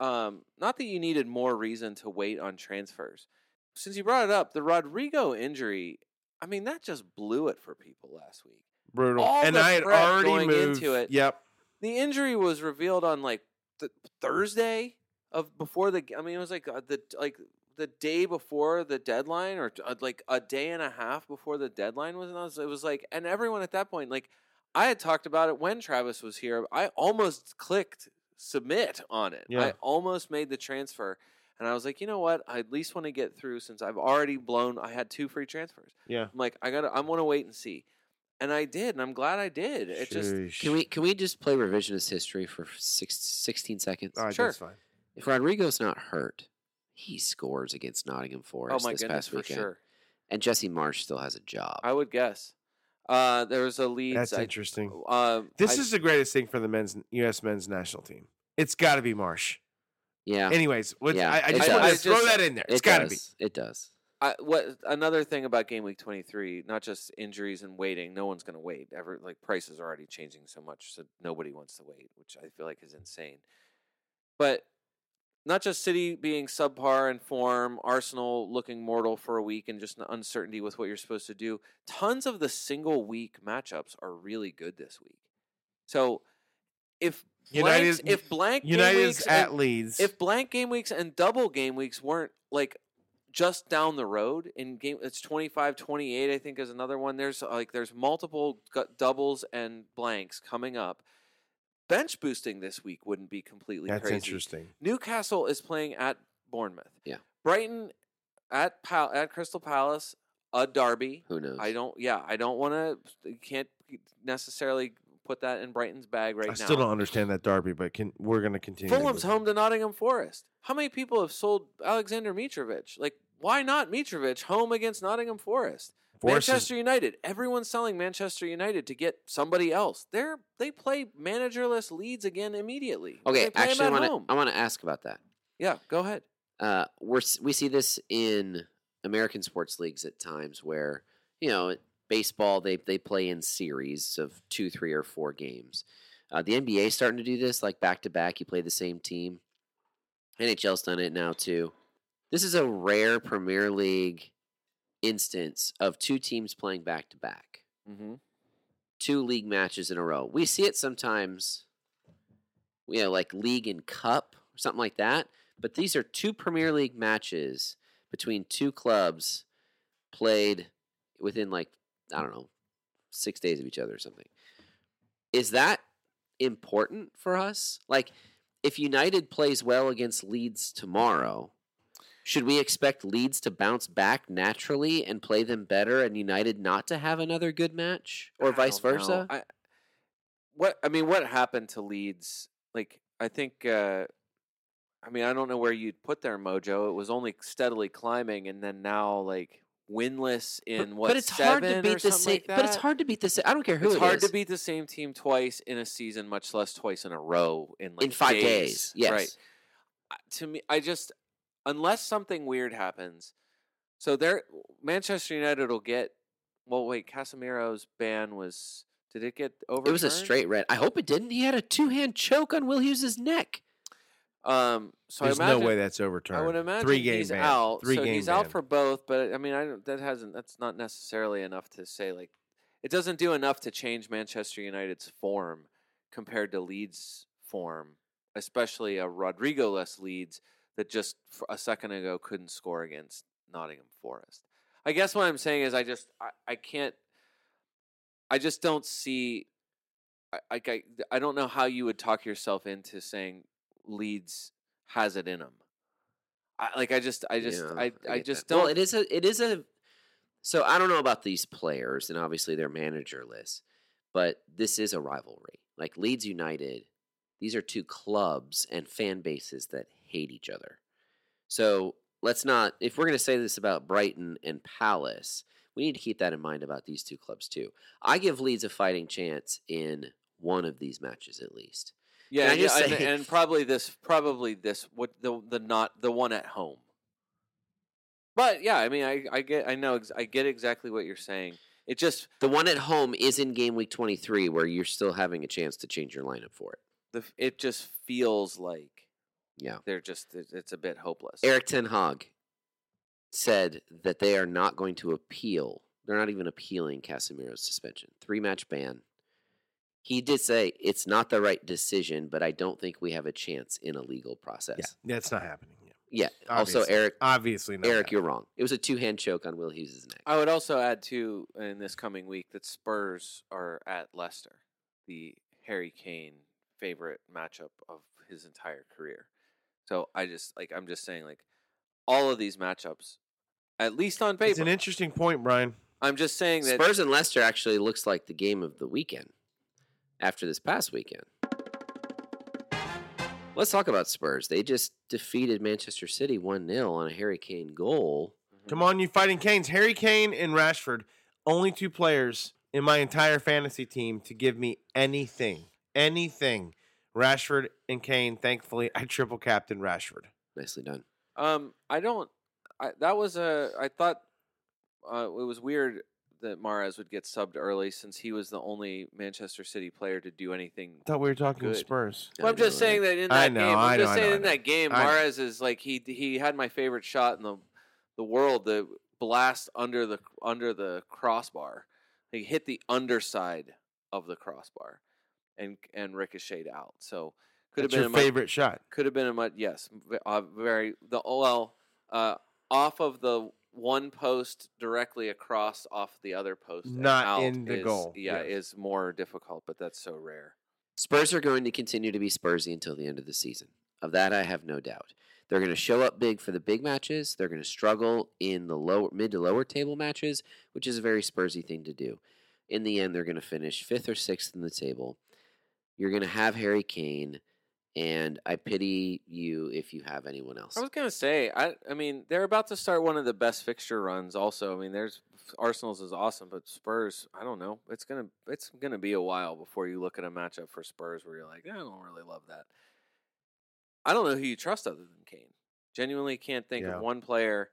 um, not that you needed more reason to wait on transfers. Since you brought it up, the Rodrigo injury, I mean, that just blew it for people last week. brutal, All and I had already going moved into it. Yep. The injury was revealed on like th- Thursday of before the. I mean, it was like uh, the like the day before the deadline, or uh, like a day and a half before the deadline was announced. It was like, and everyone at that point, like I had talked about it when Travis was here. I almost clicked submit on it. Yeah. I almost made the transfer. And I was like, you know what? I at least want to get through since I've already blown. I had two free transfers. Yeah. I'm like, I gotta. I want to wait and see, and I did, and I'm glad I did. It just Can we can we just play revisionist history for six, 16 seconds? All right, Sure. that's fine. If Rodrigo's not hurt, he scores against Nottingham oh Forest my this goodness, past for weekend. sure. And Jesse Marsh still has a job. I would guess. Uh, there was a lead. That's I, interesting. uh, This I- is the greatest thing for the men's U.S. men's national team. It's got to be Marsh. yeah, Anyways, what, Yeah, I, I just wanted to throw just- that in there. It's it got to be. It does. I, what another thing about game week 23 not just injuries and waiting no one's going to wait ever like prices are already changing so much so nobody wants to wait which i feel like is insane but not just City being subpar in form, Arsenal looking mortal for a week, and just an uncertainty with what you're supposed to do. Tons of the single week matchups are really good this week. So if United- blanks, if blank weeks at and- Leeds. if blank game weeks and double game weeks weren't like just down the road in game it's 25 28 i think is another one there's like there's multiple doubles and blanks coming up bench boosting this week wouldn't be completely That's crazy interesting. newcastle is playing at bournemouth Yeah. brighton at Pal- at crystal palace a derby Who knows? i don't yeah i don't want to can't necessarily put that in brighton's bag right I now I still don't understand that derby, but can, we're going to continue. to Fulham's move home to Nottingham Forest. How many people have sold Aleksandar Mitrovic? Like, why not Mitrovic home against Nottingham Forest? Forest is- Manchester United. Everyone's selling Manchester United to get somebody else. They're they play managerless Leeds again immediately. okay, They play 'em actually, I want to. I want to ask about that. Yeah, go ahead. uh, we're we see this in American sports leagues at times where you know baseball they they play in series of two, three, or four games. Uh, the NBA is starting to do this, like back to back. You play the same team. NHL's done it now too. This is a rare Premier League instance of two teams playing back to back, Mm-hmm. two league matches in a row. We see it sometimes, you know, like league and cup or something like that. But these are two Premier League matches between two clubs played within like I don't know six days of each other or something. Is that important for us? Like, if United plays well against Leeds tomorrow, should we expect Leeds to bounce back naturally and play them better, and United not to have another good match, or I vice versa? I, what I mean, what happened to Leeds? Like, I think. Uh, I mean, I don't know where you'd put their mojo. It was only steadily climbing, and then now like winless in what? but it's hard to beat the same. like but it's hard to beat the same. I don't care who it's it hard is. to beat the same team twice in a season, much less twice in a row in like in five days. Yes. Right. To me, I just unless something weird happens. So there, Manchester United will get. Well, wait, Casemiro's ban was. Did it get overturned? It was a straight red. I hope it didn't. He had a two hand choke on Will Hughes' neck. Um. So There's I imagine, no way that's overturned. I would imagine Three game he's ban. out. Three so game he's out for both. But I mean, I don't, that hasn't. That's not necessarily enough to say like it doesn't do enough to change Manchester United's form compared to Leeds' form, especially a Rodrigo-less Leeds that just a second ago couldn't score against Nottingham Forest. I guess what I'm saying is I just I, I can't. I just don't see. I, I I- I don't know how you would talk yourself into saying Leeds has it in them. I, like I just I just Yeah, I I get just that. don't. Well, it is a. It is a. So I don't know about these players, and obviously they're managerless, but this is a rivalry. Like Leeds United, these are two clubs and fan bases that hate each other. So let's not. If we're going to say this about Brighton and Palace, we need to keep that in mind about these two clubs too. I give Leeds a fighting chance in one of these matches at least. yeah, yeah, and, and probably this probably this what the the not the one at home. But yeah, I mean, I I get I know I get exactly what you're saying. It just The one at home is in game week 23 where you're still having a chance to change your lineup for it. the it just feels like Yeah. they're just, it's a bit hopeless. Erik ten Hag said that they are not going to appeal. They're not even appealing Casemiro's suspension. Three match ban. He did say it's not the right decision, but I don't think we have a chance in a legal process. Yeah, that's not happening. Yeah. Yeah. Also, Erik, Obviously not. Erik, happening. you're wrong. It was a two hand choke on Will Hughes' neck. I would also add too in this coming week that Spurs are at Leicester, the Harry Kane favorite matchup of his entire career. So I just like I'm just saying like all of these matchups, at least on paper. It's an interesting point, Brian. I'm just saying that Spurs and Leicester actually looks like the game of the weekend after this past weekend. Let's talk about Spurs. They just defeated Manchester City 1 0 on a Harry Kane goal. Mm-hmm. Come on, you fighting Canes. Harry Kane and Rashford, only two players in my entire fantasy team to give me anything. Anything. Rashford and Kane. Thankfully, I triple captain Rashford. Nicely done. Um, I don't. I, that was a. I thought uh, it was weird that Mahrez would get subbed early since he was the only Manchester City player to do anything. I thought we were talking Good. Spurs. Well, I'm just saying that in I that know, game. I I'm know, just know, saying I in that game, I. Mahrez is like he he had my favorite shot in the the world, the blast under the under the crossbar. He hit the underside of the crossbar, and and ricocheted out. So could That's have been your a much- favorite shot. could have been a much yes, uh, very the well uh, off of the one post directly across off the other post, Not out in the is- goal, Yeah, yes. is more difficult, but that's so rare. Spurs are going to continue to be Spursy until the end of the season. Of that, I have no doubt. They're going to show up big for the big matches. They're going to struggle in the lower, mid to lower table matches, which is a very Spursy thing to do. In the end, they're going to finish fifth or sixth in the table. You're going to have Harry Kane, and I pity you if you have anyone else. I was gonna say, I I mean, they're about to start one of the best fixture runs. Also, I mean, there's Arsenal's is awesome, but Spurs, I don't know. It's gonna it's gonna be a while before you look at a matchup for Spurs where you're like, I don't really love that. I don't know who you trust other than Kane. Genuinely can't think Yeah. of one player.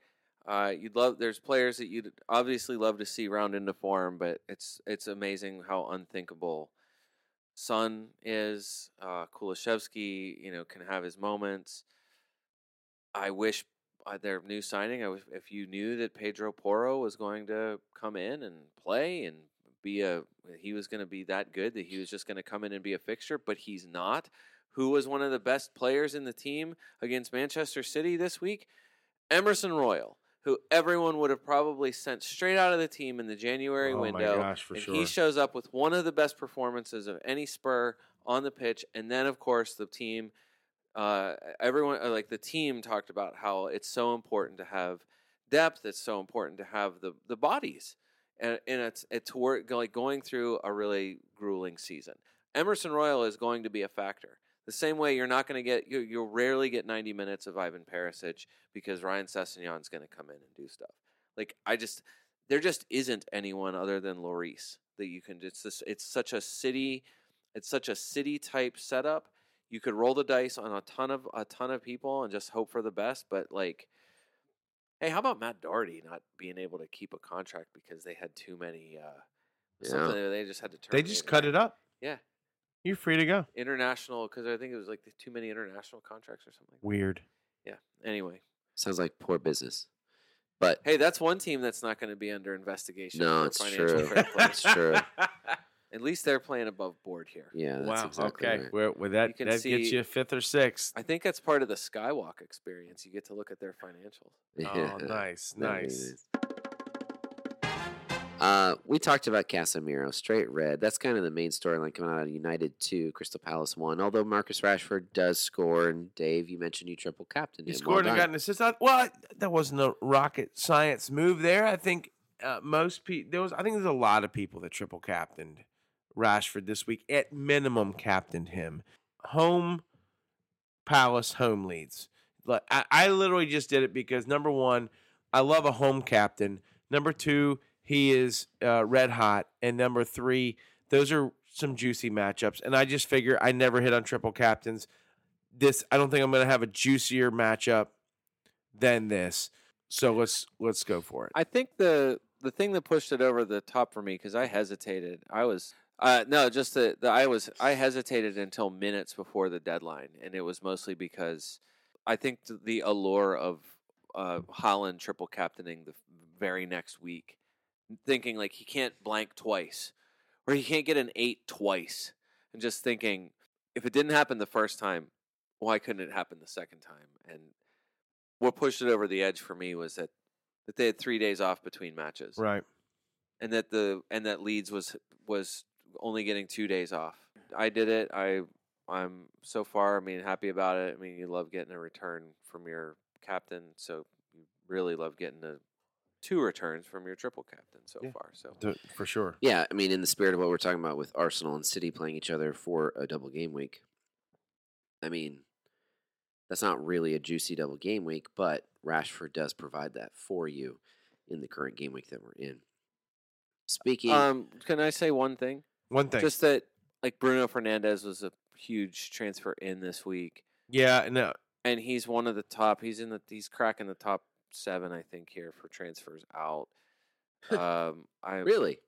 Uh, you'd love. There's players that you'd obviously love to see round into form, but it's it's amazing how unthinkable Son is. Uh, Kulusevski, you know, can have his moments. I wish uh, their new signing. I wish if you knew that Pedro Porro was going to come in and play and be a, he was going to be that good that he was just going to come in and be a fixture, but he's not. Who was one of the best players in the team against Manchester City this week? Emerson Royal, who everyone would have probably sent straight out of the team in the January Oh my window. gosh, for and sure. he shows up with one of the best performances of any Spur on the pitch, and then of course the team uh, everyone uh, like the team talked about how it's so important to have depth. It's so important to have the the bodies, and, and it's it's work like going through a really grueling season. Emerson Royal is going to be a factor. The same way you're not going to get you you'll rarely get 90 minutes of Ivan Perisic because Ryan Sessegnon's going to come in and do stuff. Like I just there just isn't anyone other than Lloris that you can. It's this. It's such a city. It's such a city type setup you could roll the dice on a ton of a ton of people and just hope for the best. But like, hey, how about Matt Doherty not being able to keep a contract because they had too many? Uh, Yeah. Something they just had to. Turn They just cut it up. Yeah, You're free to go. international because I think it was like the too many international contracts or something. Weird. Yeah. Anyway, Sounds like poor business. But hey, that's one team that's not going to be under investigation. No, for it's financial true. fair play. It's true. At least they're playing above board here. yeah, that's wow. exactly okay. right. Well, with that, You can that gets see- you fifth or sixth. I think that's part of the Skywalk experience. You get to look at their financials. Oh, nice, That nice. is. Uh, we talked about Casemiro, straight red. That's kind of the main storyline coming out of United 2, Crystal Palace 1. Although Marcus Rashford does score, and Dave, you mentioned you triple captain He scored well and got an assist. Well, that wasn't a rocket science move there. I think uh, most people there was. I think there's a lot of people that triple captained Rashford this week. At minimum, captained him. Home Palace home Leeds. Like I, I literally just did it because number one, I love a home captain. Number two, he is uh, red hot, and number three, those are some juicy matchups. And I just figure I never hit on triple captains. This I don't think I'm going to have a juicier matchup than this. So let's let's go for it. I think the the thing that pushed it over the top for me because I hesitated. I was uh, no, just the I was I hesitated until minutes before the deadline, and it was mostly because I think the allure of uh, Haaland triple captaining the very next week, thinking like he can't blank twice, or he can't get an eight twice, and just thinking if it didn't happen the first time, why couldn't it happen the second time? And what pushed it over the edge for me was that that they had three days off between matches, right. and that the and that Leeds was was only getting two days off. I did it. I I'm so far. I mean, happy about it. I mean, you love getting a return from your captain, so you really love getting the two returns from your triple captain so Yeah. far. So Th- For sure. Yeah, I mean, in the spirit of what we're talking about with Arsenal and City playing each other for a double game week, I mean, that's not really a juicy double game week, but Rashford does provide that for you in the current game week that we're in. Speaking, um, can I say one thing? One thing. Just that like Bruno Fernandes was a huge transfer in this week. yeah. No. and he's one of the top. He's in the he's cracking the top seven, I think, here for transfers out. Um, I Really?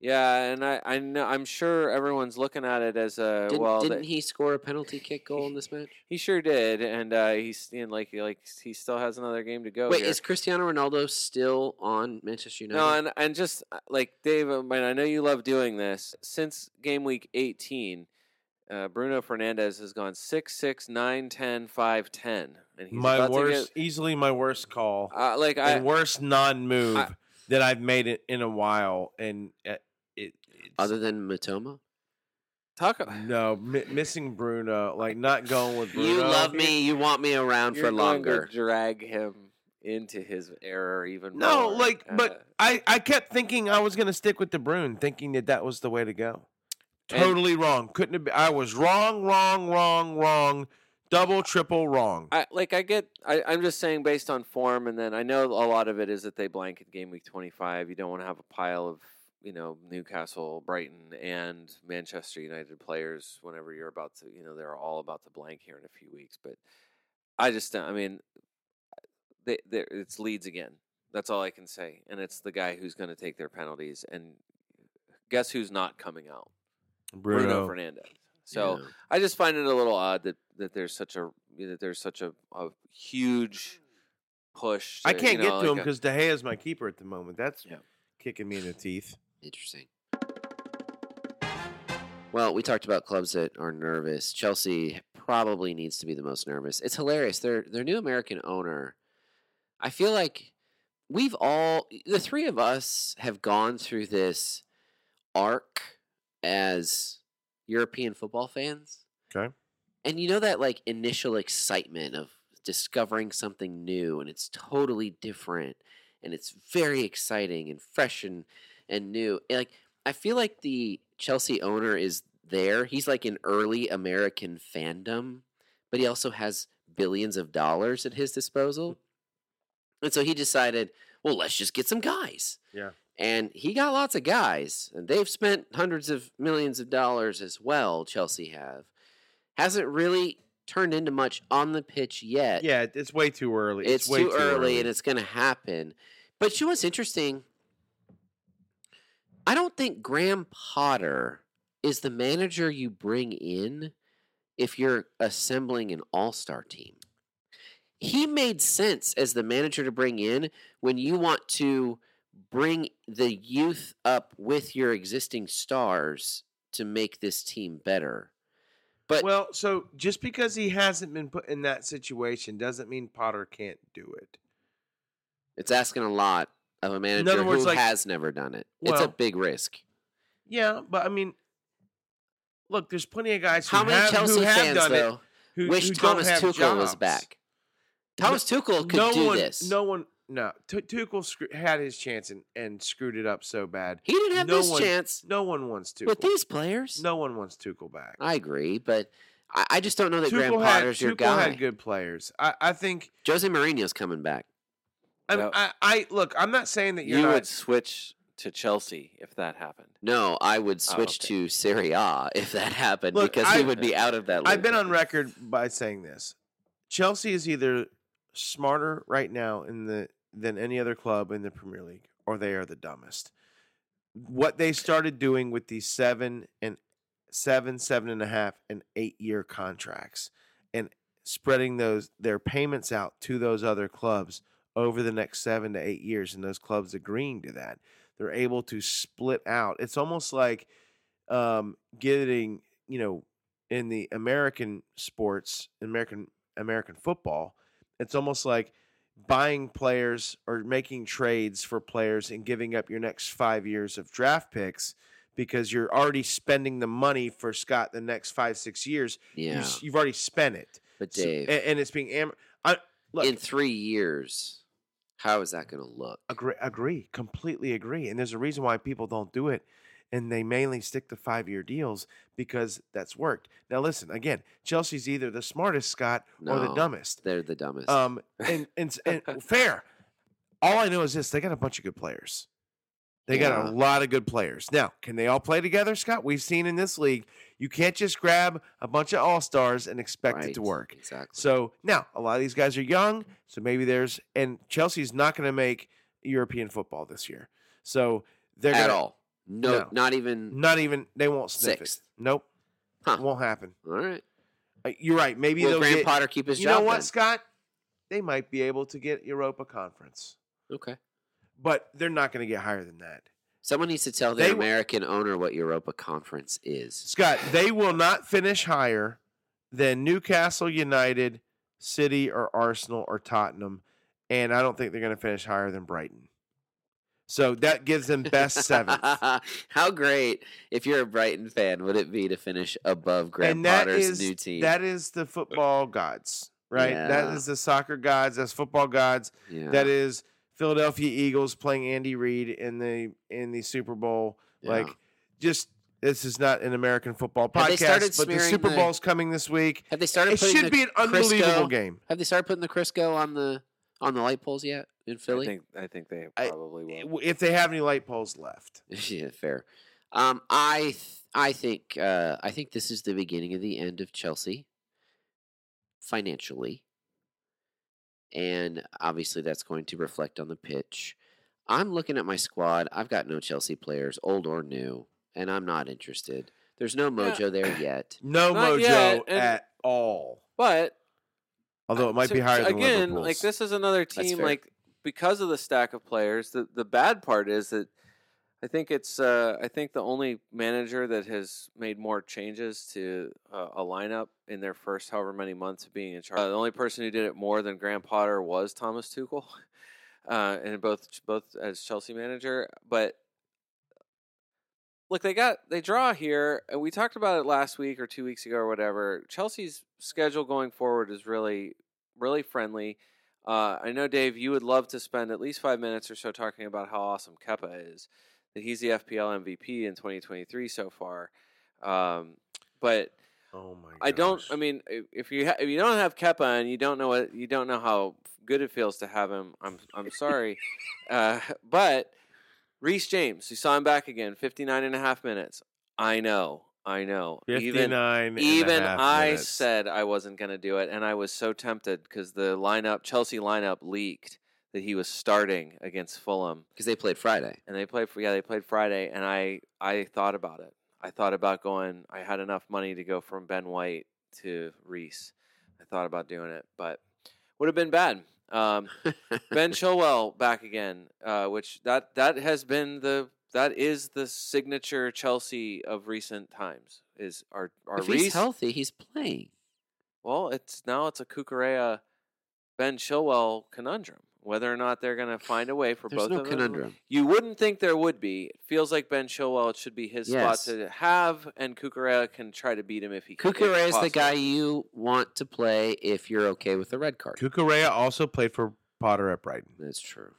yeah, and I I know I'm sure everyone's looking at it as a Didn't, well. didn't he score a penalty kick goal in this match? He sure did, and uh, he's you know, like like he still has another game to go. Wait, here. is Cristiano Ronaldo still on Manchester United? no, and and just uh, like Dave, I, mean, I know you love doing this. Since game week 18, uh, Bruno Fernandes has gone 6 6 9 10 5 10, and he's my worst, to easily my worst call, uh, like I and worst non-move I- that I've made it in a while, and uh, it. It's, Other than Matoma? talk. About no, mi- missing Bruno, like not going with Bruno. You love me. You want me around You're for going longer. to drag him into his error even No, more. like, Uh, but I, I kept thinking I was gonna stick with the Brune, thinking that that was the way to go. And- Totally wrong. Couldn't have been. I was wrong, wrong, wrong, wrong, double, triple wrong. I like I get I, I'm just saying based on form and then I know a lot of it is that they blanket game week twenty five. You don't want to have a pile of, you know, Newcastle, Brighton and Manchester United players whenever you're about to you know, they're all about to blank here in a few weeks. But I just I mean they they it's Leeds again. That's all I can say. And it's the guy who's gonna take their penalties and guess who's not coming out? Bruno, Fernandes. So Yeah. I just find it a little odd that, that there's such a that there's such a, a huge push. I can't you get to him like a- because De Gea is my keeper at the moment. That's Yeah. kicking me in the teeth. Interesting. Well, we talked about clubs that are nervous. Chelsea probably needs to be the most nervous. It's hilarious. Their their new American owner. I feel like we've all the three of us have gone through this arc as European football fans. Okay. And you know that like initial excitement of discovering something new and it's totally different and it's very exciting and fresh and and new. And, like I feel like the Chelsea owner is there. He's like an early American fandom, but he also has billions of dollars at his disposal. Mm. And so he decided, well, let's just get some guys. Yeah. And he got lots of guys, and they've spent hundreds of millions of dollars as well. Chelsea have hasn't really turned into much on the pitch yet. Yeah, it's way too early. it's, way too, early, and it's going to happen. But you know what's interesting? I don't think Graham Potter is the manager you bring in if you're assembling an all-star team. He made sense as the manager to bring in when you want to bring the youth up with your existing stars to make this team better. But well, so just because he hasn't been put in that situation doesn't mean Potter can't do it. it's asking a lot of a manager words, who like- has never done it. it's a big risk. Yeah, but I mean, look, there's plenty of guys who How many have, Chelsea who have fans done though it who wish who Thomas Tuchel was back? Thomas Tuchel could no do one, this. No one, no. Tu- Tuchel screw- had his chance and, and screwed it up so bad. he didn't have no this one- chance No one wants Tuchel. with these players. no one wants Tuchel back. I agree, but I, I just don't know that Graham Tuchel had, Potter's your Tuchel guy. had good players. I, I think. Jose Mourinho's coming back. I, I, I look. I'm not saying that you're you not. would switch to Chelsea if that happened. No, I would Oh, switch okay. to Serie A if that happened Look, because he would be out of that. I've been on record by saying this. Chelsea is either smarter right now in the than any other club in the Premier League, or they are the dumbest. What they started doing with these seven and seven, seven and a half, and eight year contracts, and spreading those their payments out to those other clubs over the next seven to eight years, and those clubs agreeing to that, they're able to split out. It's almost like um, getting you know in the American sports, American American football, it's almost like buying players or making trades for players and giving up your next five years of draft picks because you're already spending the money for Scott the next five six years. You, Yeah, s- you've already spent it, but So- Dave, and, it's being am- I look in three years, how is that going to look? agree, agree, completely agree. And there's a reason why people don't do it. And they mainly stick to five year deals because that's worked. Now, listen, again, Chelsea's either the smartest, Scott, or the dumbest. They're the dumbest. Um, and, and, and fair. All I know is this they got a bunch of good players. They got a lot of good players. Now, can they all play together, Scott? We've seen in this league, you can't just grab a bunch of all stars and expect it to work. Exactly. So now a lot of these guys are young, so maybe there's and Chelsea's not going to make European football this year. So they're at gonna, all. No, No. not even. Not even they won't sniff Sixth. it. Nope. Huh. Won't happen. All right. Uh, You're right. Maybe Will they'll Graham get. Potter keep his you job? know what, then? Scott? They might be able to get Europa Conference, Okay. but they're not going to get higher than that. Someone needs to tell the They American owner what Europa Conference is. Scott, they will not finish higher than Newcastle United, City, or Arsenal or Tottenham, and I don't think they're going to finish higher than Brighton. So that gives them best seventh. How great, if you're a Brighton fan, would it be to finish above Graham that Potter's is new team? that is the football gods, right? That Yeah. is the soccer gods. That's football gods. yeah. That is Philadelphia Eagles playing Andy Reid in the in the Super Bowl. Like, just this is not an American football Have they started podcast, but the Super the- Bowl's coming this week. Have they started It should be an unbelievable Crisco- game. Have they started putting the Crisco on the on the light poles yet in Philly? I Philly? think I think they I- probably will. If they have any light poles left, yeah, fair. Um, I th- I think uh, I think this is the beginning of the end of Chelsea financially, and obviously that's going to reflect on the pitch. I'm looking at my squad. I've got no Chelsea players, old or new, and I'm not interested. There's no mojo there yet. no Not mojo yet, and- at all. But Although it might to- be higher than again. Like this is another team. Like because of the stack of players. The the bad part is that I think it's uh, I think the only manager that has made more changes to uh, a lineup in their first however many months of being in charge. Uh, the only person who did it more than Graham Potter was Thomas Tuchel, uh, and both both as Chelsea manager. But look, they got they draw here, and we talked about it last week or two weeks ago or whatever. Chelsea's schedule going forward is really really friendly. Uh, I know, Dave, you would love to spend at least five minutes or so talking about how awesome Kepa is. That he's the FPL MVP in 2023 so far. Um, but oh my! I don't. I mean, if you ha- if you don't have Kepa and you don't know what you don't know how good it feels to have him, I'm I'm sorry. uh, but Reece James, you saw him back again, 59 and a half minutes. I know, I know. Even 59 and a even half I minutes. said I wasn't going to do it, and I was so tempted because the lineup, Chelsea lineup, leaked that he was starting against Fulham, because they played Friday. and they played. Yeah, they played Friday, and I I thought about it. I thought about going. I had enough money to go from Ben White to Reece. I thought about doing it, but would have been bad. Um, ben Chilwell back again, uh, which that that has been the that is the signature Chelsea of recent times. Is our our if Reece he's healthy, he's playing. well, it's now it's a Cucurella Ben Chilwell conundrum. Whether or not they're going to find a way for There's both no of them. conundrum. You wouldn't think there would be. It feels like Ben Chilwell it should be his Yes. spot to have, and Cucurella can try to beat him if he can. if Cucurella is the possible. guy you want to play if you're okay with the red card. Cucurella also played for Potter at Brighton. That's true.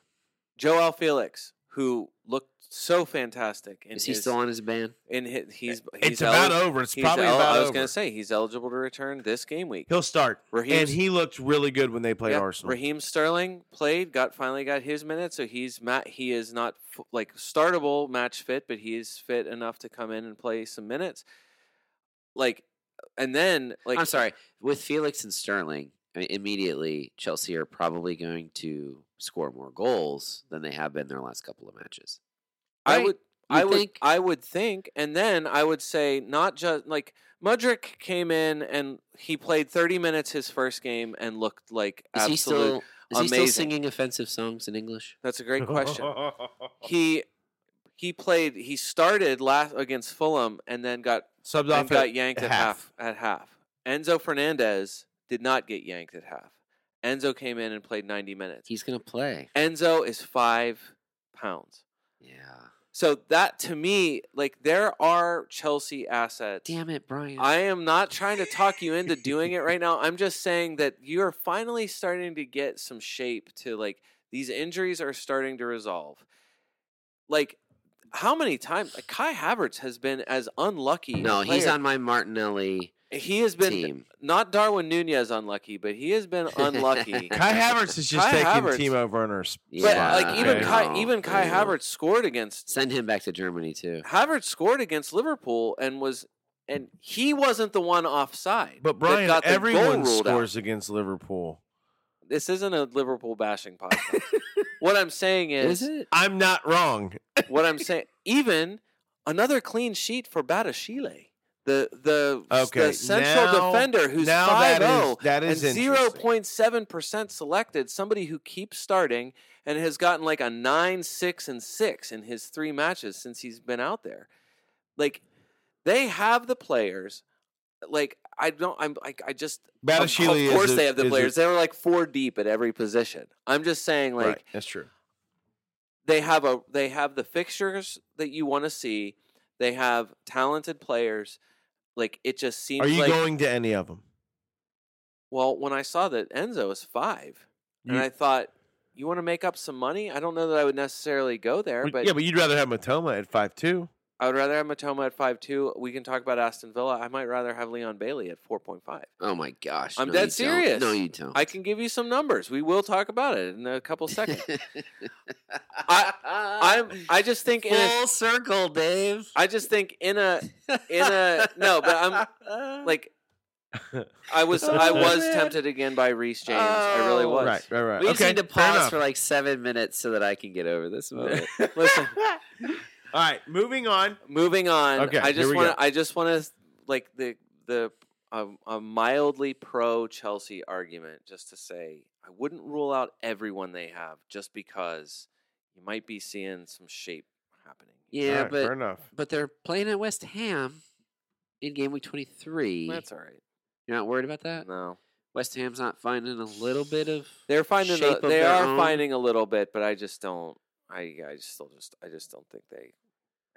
Joel Felix, who looked so fantastic. In Is he still on his ban? In his, he's It's he's about eli- over. It's he's probably el- about I was over. going to say he's eligible to return this game week. He'll start, Raheem and he looked really good when they played Yeah, Arsenal. Raheem Sterling played, got finally got his minutes, so he's ma- he is not f- like startable match fit, but he is fit enough to come in and play some minutes. Like, and then like I'm sorry. With Felix and Sterling, I mean, immediately Chelsea are probably going to score more goals than they have been their last couple of matches. I would You I would think? I would think, and then I would say not just like Mudryk came in and he played 30 minutes his first game and looked like Is he still is he still singing offensive songs in English? That's a great question. he he played he started last against Fulham and then got Subbed and off got yanked at half. half. at half. Enzo Fernandez did not get yanked at half. Enzo came in and played 90 minutes. He's gonna play. Enzo is five pounds. Yeah. So that to me, like there are Chelsea assets. Damn it, Brian. I am not trying to talk you into doing it right now. I'm just saying that you are finally starting to get some shape to like these injuries are starting to resolve. Like how many times like Kai Havertz has been as unlucky. no, he's on my Martinelli He has been team. not Darwin Nunez unlucky, but he has been unlucky. Kai Havertz is just Kai taking Havertz- Timo Werner's but Yeah, like even I Kai, even Kai I know. Havertz scored against Send him back to Germany too. Havertz scored against Liverpool and was and he wasn't the one offside. But that Brian, got the goal everyone ruled out. scores against Liverpool. This isn't a Liverpool bashing podcast. what I'm saying is, Is it? I'm not wrong. what I'm saying, even another clean sheet for Badiashile. The the Okay, the central now- defender who's five oh that is- zero that and is zero point seven percent selected, somebody who keeps starting and has gotten like a nine, six, and six in his three matches since he's been out there. Like they have the players. Like I don't. I'm like I just. Of, Badiashile of course a- they have the is a- players. They're like four deep at every position. I'm just saying like right, that's true. they have a they have the fixtures that you want to see. They have talented players. Like it just seems Are you like going to any of them? well, when I saw that Enzo was five, and I thought, you want to make up some money? I don't know that I would necessarily go there, but yeah, but you'd rather have Mitoma at five two. I would rather have Mitoma at five two. We can talk about Aston Villa. I might rather have Leon Bailey at four point five. Oh my gosh! I'm no, dead you don't. serious. No, you don't. I can give you some numbers. We will talk about it in a couple seconds. I- I'm. I just think in a, full circle, Dave. I just think in a in a no, but I'm like I was I Oh, was man. tempted again by Reese James. I really Oh. was. Right, right, right. We just okay, need to pause for like seven minutes so that I can get over this moment. Listen, All right, moving on. moving on. Okay, I here just we want go. to. I just want to like the the um, a mildly pro Chelsea argument, just to say I wouldn't rule out everyone they have just because you might be seeing some shape happening. yeah, All right, but fair enough. but they're playing at West Ham in game week twenty three. That's all right. You're not worried about that? No, West Ham's not finding a little bit of. they're finding. shape A, of they their are own? finding a little bit, but I just don't. I I just still just I just don't think they.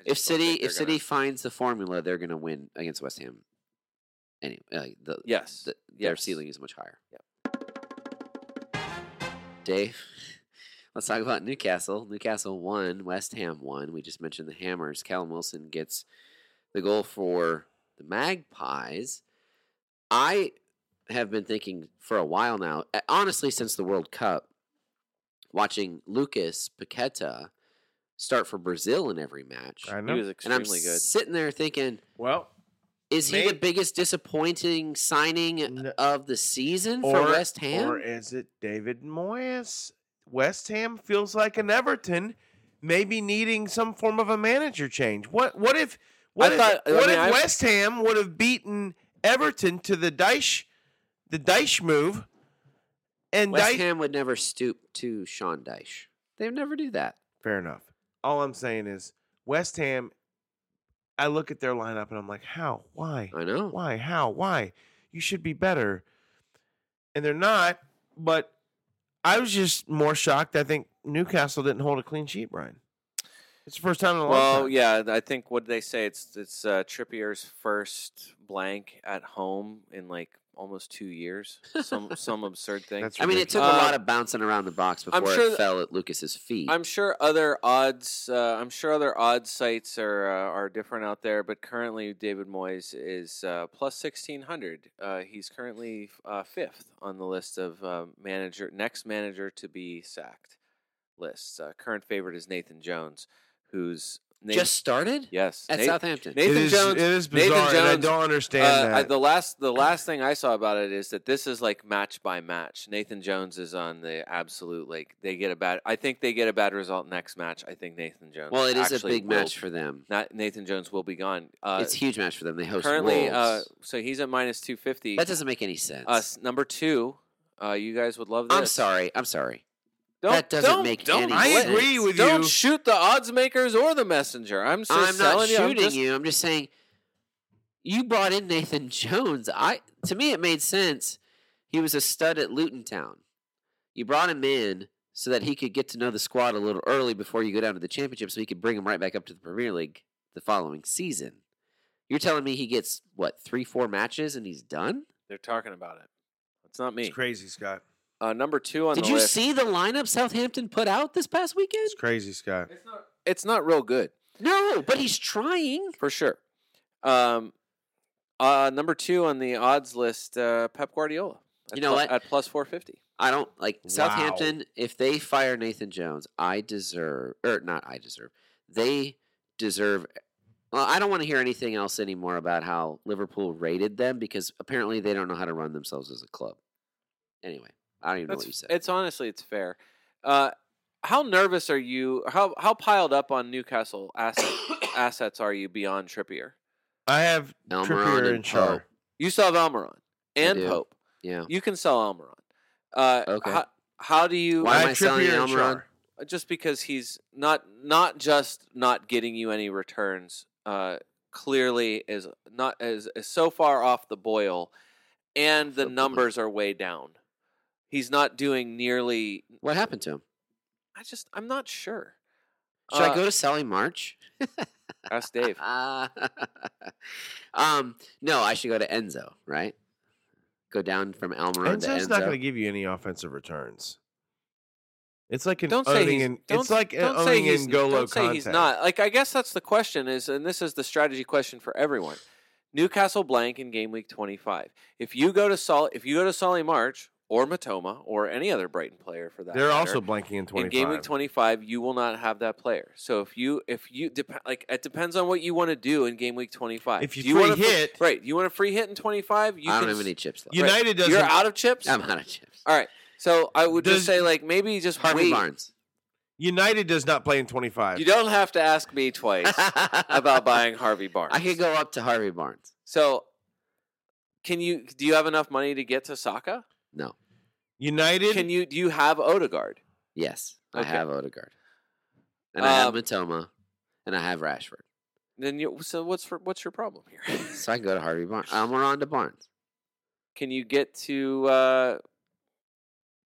If City if City gonna- finds the formula, they're going to win against West Ham. Anyway, uh, the, yes, the, their ceiling is much higher. Dave, let's talk about Newcastle. Newcastle won, West Ham won. We just mentioned the Hammers. Callum Wilson gets the goal for the Magpies. I have been thinking for a while now, uh, honestly, since the World Cup, watching Lucas Paqueta start for Brazil in every match. I He know. was And I'm good. sitting there thinking, well, is he the biggest disappointing signing No. of the season or for West Ham? or is it David Moyes? West Ham feels like an Everton, maybe needing some form of a manager change. What? What if? What I if, thought- I what mean, if I- West Ham would have beaten Everton to the Dyche, the Dyche move, and West Dyche? Ham would never stoop to Sean Dyche. They would never do that. Fair enough. All I'm saying is West Ham. I look at their lineup and I'm like, how? Why? I know. Why? How? Why? You should be better. And they're not, but I was just more shocked. I think Newcastle didn't hold a clean sheet, Brian. It's the first time in a long Well, time. yeah, I think what did they say it's it's uh, Trippier's first blank at home in like almost two years. Some some absurd thing. That's I mean, it took ridiculous. a Uh, lot of bouncing around the box before I'm sure it fell at Lucas's feet. I'm sure other odds. Uh, I'm sure other odds sites are uh, are different out there, but currently David Moyes is uh, plus sixteen hundred. Uh, he's currently uh, fifth on the list of uh, manager next manager to be sacked lists. Uh, current favorite is Nathan Jones, who's Nathan, Just started yes at Nathan, Southampton. Nathan is, Jones. it is Nathan bizarre, and I don't understand Uh, I, that. the last the last thing I saw about it is that this is like match by match. Nathan Jones is on the absolute like they get a bad. I think they get a bad result next match. I think Nathan Jones. well, it is a big will- match for them. Not Nathan Jones will be gone. Uh, it's a huge match for them. They host currently, uh, so he's at minus two fifty. that doesn't make any sense. Uh, number two, uh, you guys would love this. I'm sorry. I'm sorry. Don't, that doesn't don't- make don't any I sense. agree with you. Don't shoot the odds makers or the messenger. I'm just I'm not telling you. I'm shooting just- you. I'm just saying you brought in Nathan Jones. I to me it made sense. He was a stud at Luton Town. You brought him in so that he could get to know the squad a little early before you go down to the championship so he could bring him right back up to the Premier League the following season. You're telling me he gets what, 3-4 matches and he's done? They're talking about it. It's not me. it's crazy, Scott. Uh, number two on the Did the you list. see the lineup Southampton put out this past weekend? It's crazy, Scott. It's not. It's not real good. No, but he's trying. for sure. Um, uh, number two on the odds list, uh, Pep Guardiola. At You know plu- what? At plus four fifty. I don't like Wow. Southampton. If they fire Nathan Jones, I deserve, or not, I deserve. They deserve. Well, I don't want to hear anything else anymore about how Liverpool rated them because apparently they don't know how to run themselves as a club. Anyway, I don't even know what you said. it's honestly it's fair. Uh, how nervous are you? How how piled up on Newcastle asset, assets are you beyond Trippier? I have Almiron Trippier and and Schär. Pope. You still have Almiron and. Pope. Yeah. You can sell Almiron. Uh, Okay. How, how do you? Why am have I selling Trippier and Almiron? Schär. just because he's not not just not getting you any returns uh clearly is not is, is so far off the boil and the Football. numbers are way down he's not doing nearly What happened to him? i just i'm not sure Should Uh, I go to Solly March? ask dave Uh, um, no, I should go to Enzo, right? Go down from Almiron to Enzo's Enzo. not going to give you any offensive returns. It's like an don't say owning he's, in, it's like an don't say owning he's, in Golo don't say he's not like i guess that's the question is and this is the strategy question for everyone newcastle blank in game week 25 if you go to Sol, if you go to solly march or Mitoma or any other brighton player for that They're matter, also blanking in 25. in game week 25 you will not have that player so if you if you dep- like it depends on what you want to do in game week 25 If you Do free want a fr- hit- right you want a free hit in 25 you I don't have s- any chips left. United doesn't. you're out of chips I'm out of chips. all right so i would Does- just say like maybe just Harvey wait Barnes. United does not play in 25. you don't have to ask me twice about buying harvey barnes I could go up to Harvey Barnes. so can you do you have enough money to get to Saka? No. United. Can you do you have Odegaard? Yes, I Okay. have Odegaard, and I have Um, Mitoma, and I have Rashford. Then you so what's for, what's your problem here? So I can go to Harvey Barnes. I'm on to Barnes. Can you get to? uh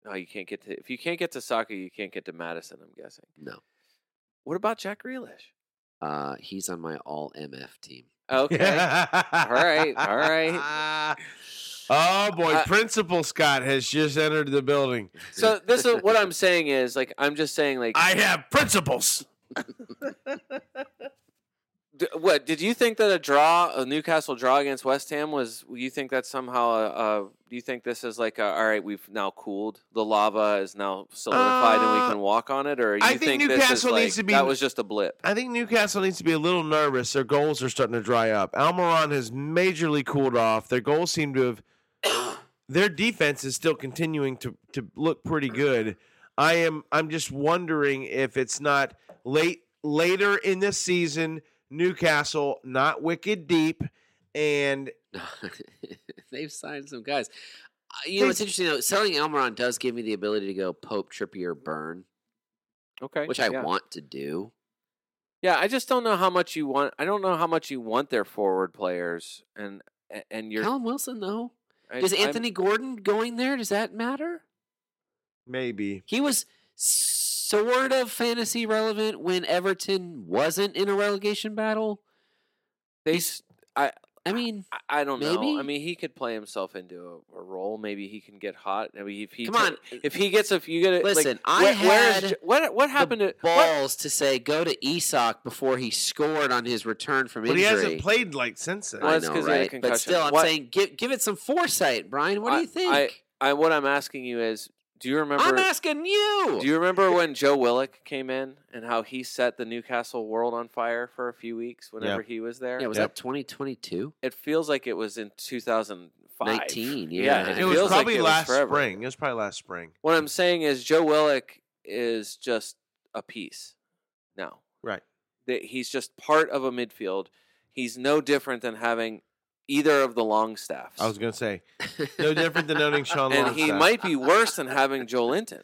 Oh, you can't get to. If you can't get to Saka, you can't get to Maddison. I'm guessing. No, What about Jack Grealish? uh, he's on my all MF team. Okay. all right. All right. Oh boy, Uh, Principal Scott has just entered the building. So this is what I'm saying is like I'm just saying like I have principles. D- what did you think that a draw, a Newcastle draw against West Ham was? You think that somehow? Uh, uh, do you think this is like, a, all right, we've now cooled the lava is now solidified and we Uh, can walk on it, or you I think this is Newcastle like, needs to be- that was just a blip? I think Newcastle needs to be a little nervous. Their goals are starting to dry up. Almiron has majorly cooled off. Their goals seem to have. Their defense is still continuing to to look pretty good. I am. I'm just wondering if it's not late later in this season. Newcastle not wicked deep, and They've signed some guys. Uh, you know, They- it's interesting though. Selling Almiron does give me the ability to go Pope, Trippier, Burn, Okay, which I yeah. want to do. Yeah, I just don't know how much you want. I don't know how much you want their forward players, and and you're. Callum Wilson, though. I- Does I'm- Anthony Gordon going there? Does that matter? maybe He was sort of fantasy relevant when Everton wasn't in a relegation battle. They, he's- s- I mean, I, I don't know. I mean, he could play himself into a, a role. Maybe he can get hot. I mean, if he come ta- on. if he gets a, you get it. Listen, like, I where, where is had J- what what happened the to what? balls to say go to Isak before he scored on his return from injury. but he hasn't played like since then. Well, I that's know, 'cause he right? But still, I'm What- saying give give it some foresight, Brian. What do you think? I, I what I'm asking you is, do you remember? I'm asking you. do you remember when Joe Willock came in and how he set the Newcastle world on fire for a few weeks whenever he was there? yeah, was Yep. that 2022? it feels like it was in 2005. 19, yeah. it, it was feels probably like it last was forever. spring. It was probably last spring. What I'm saying is Joe Willock is just a piece now. Right. That he's just part of a midfield. He's no different than having either of the Longstaffs. I was gonna say no different than owning Sean and he might be worse than having Joelinton.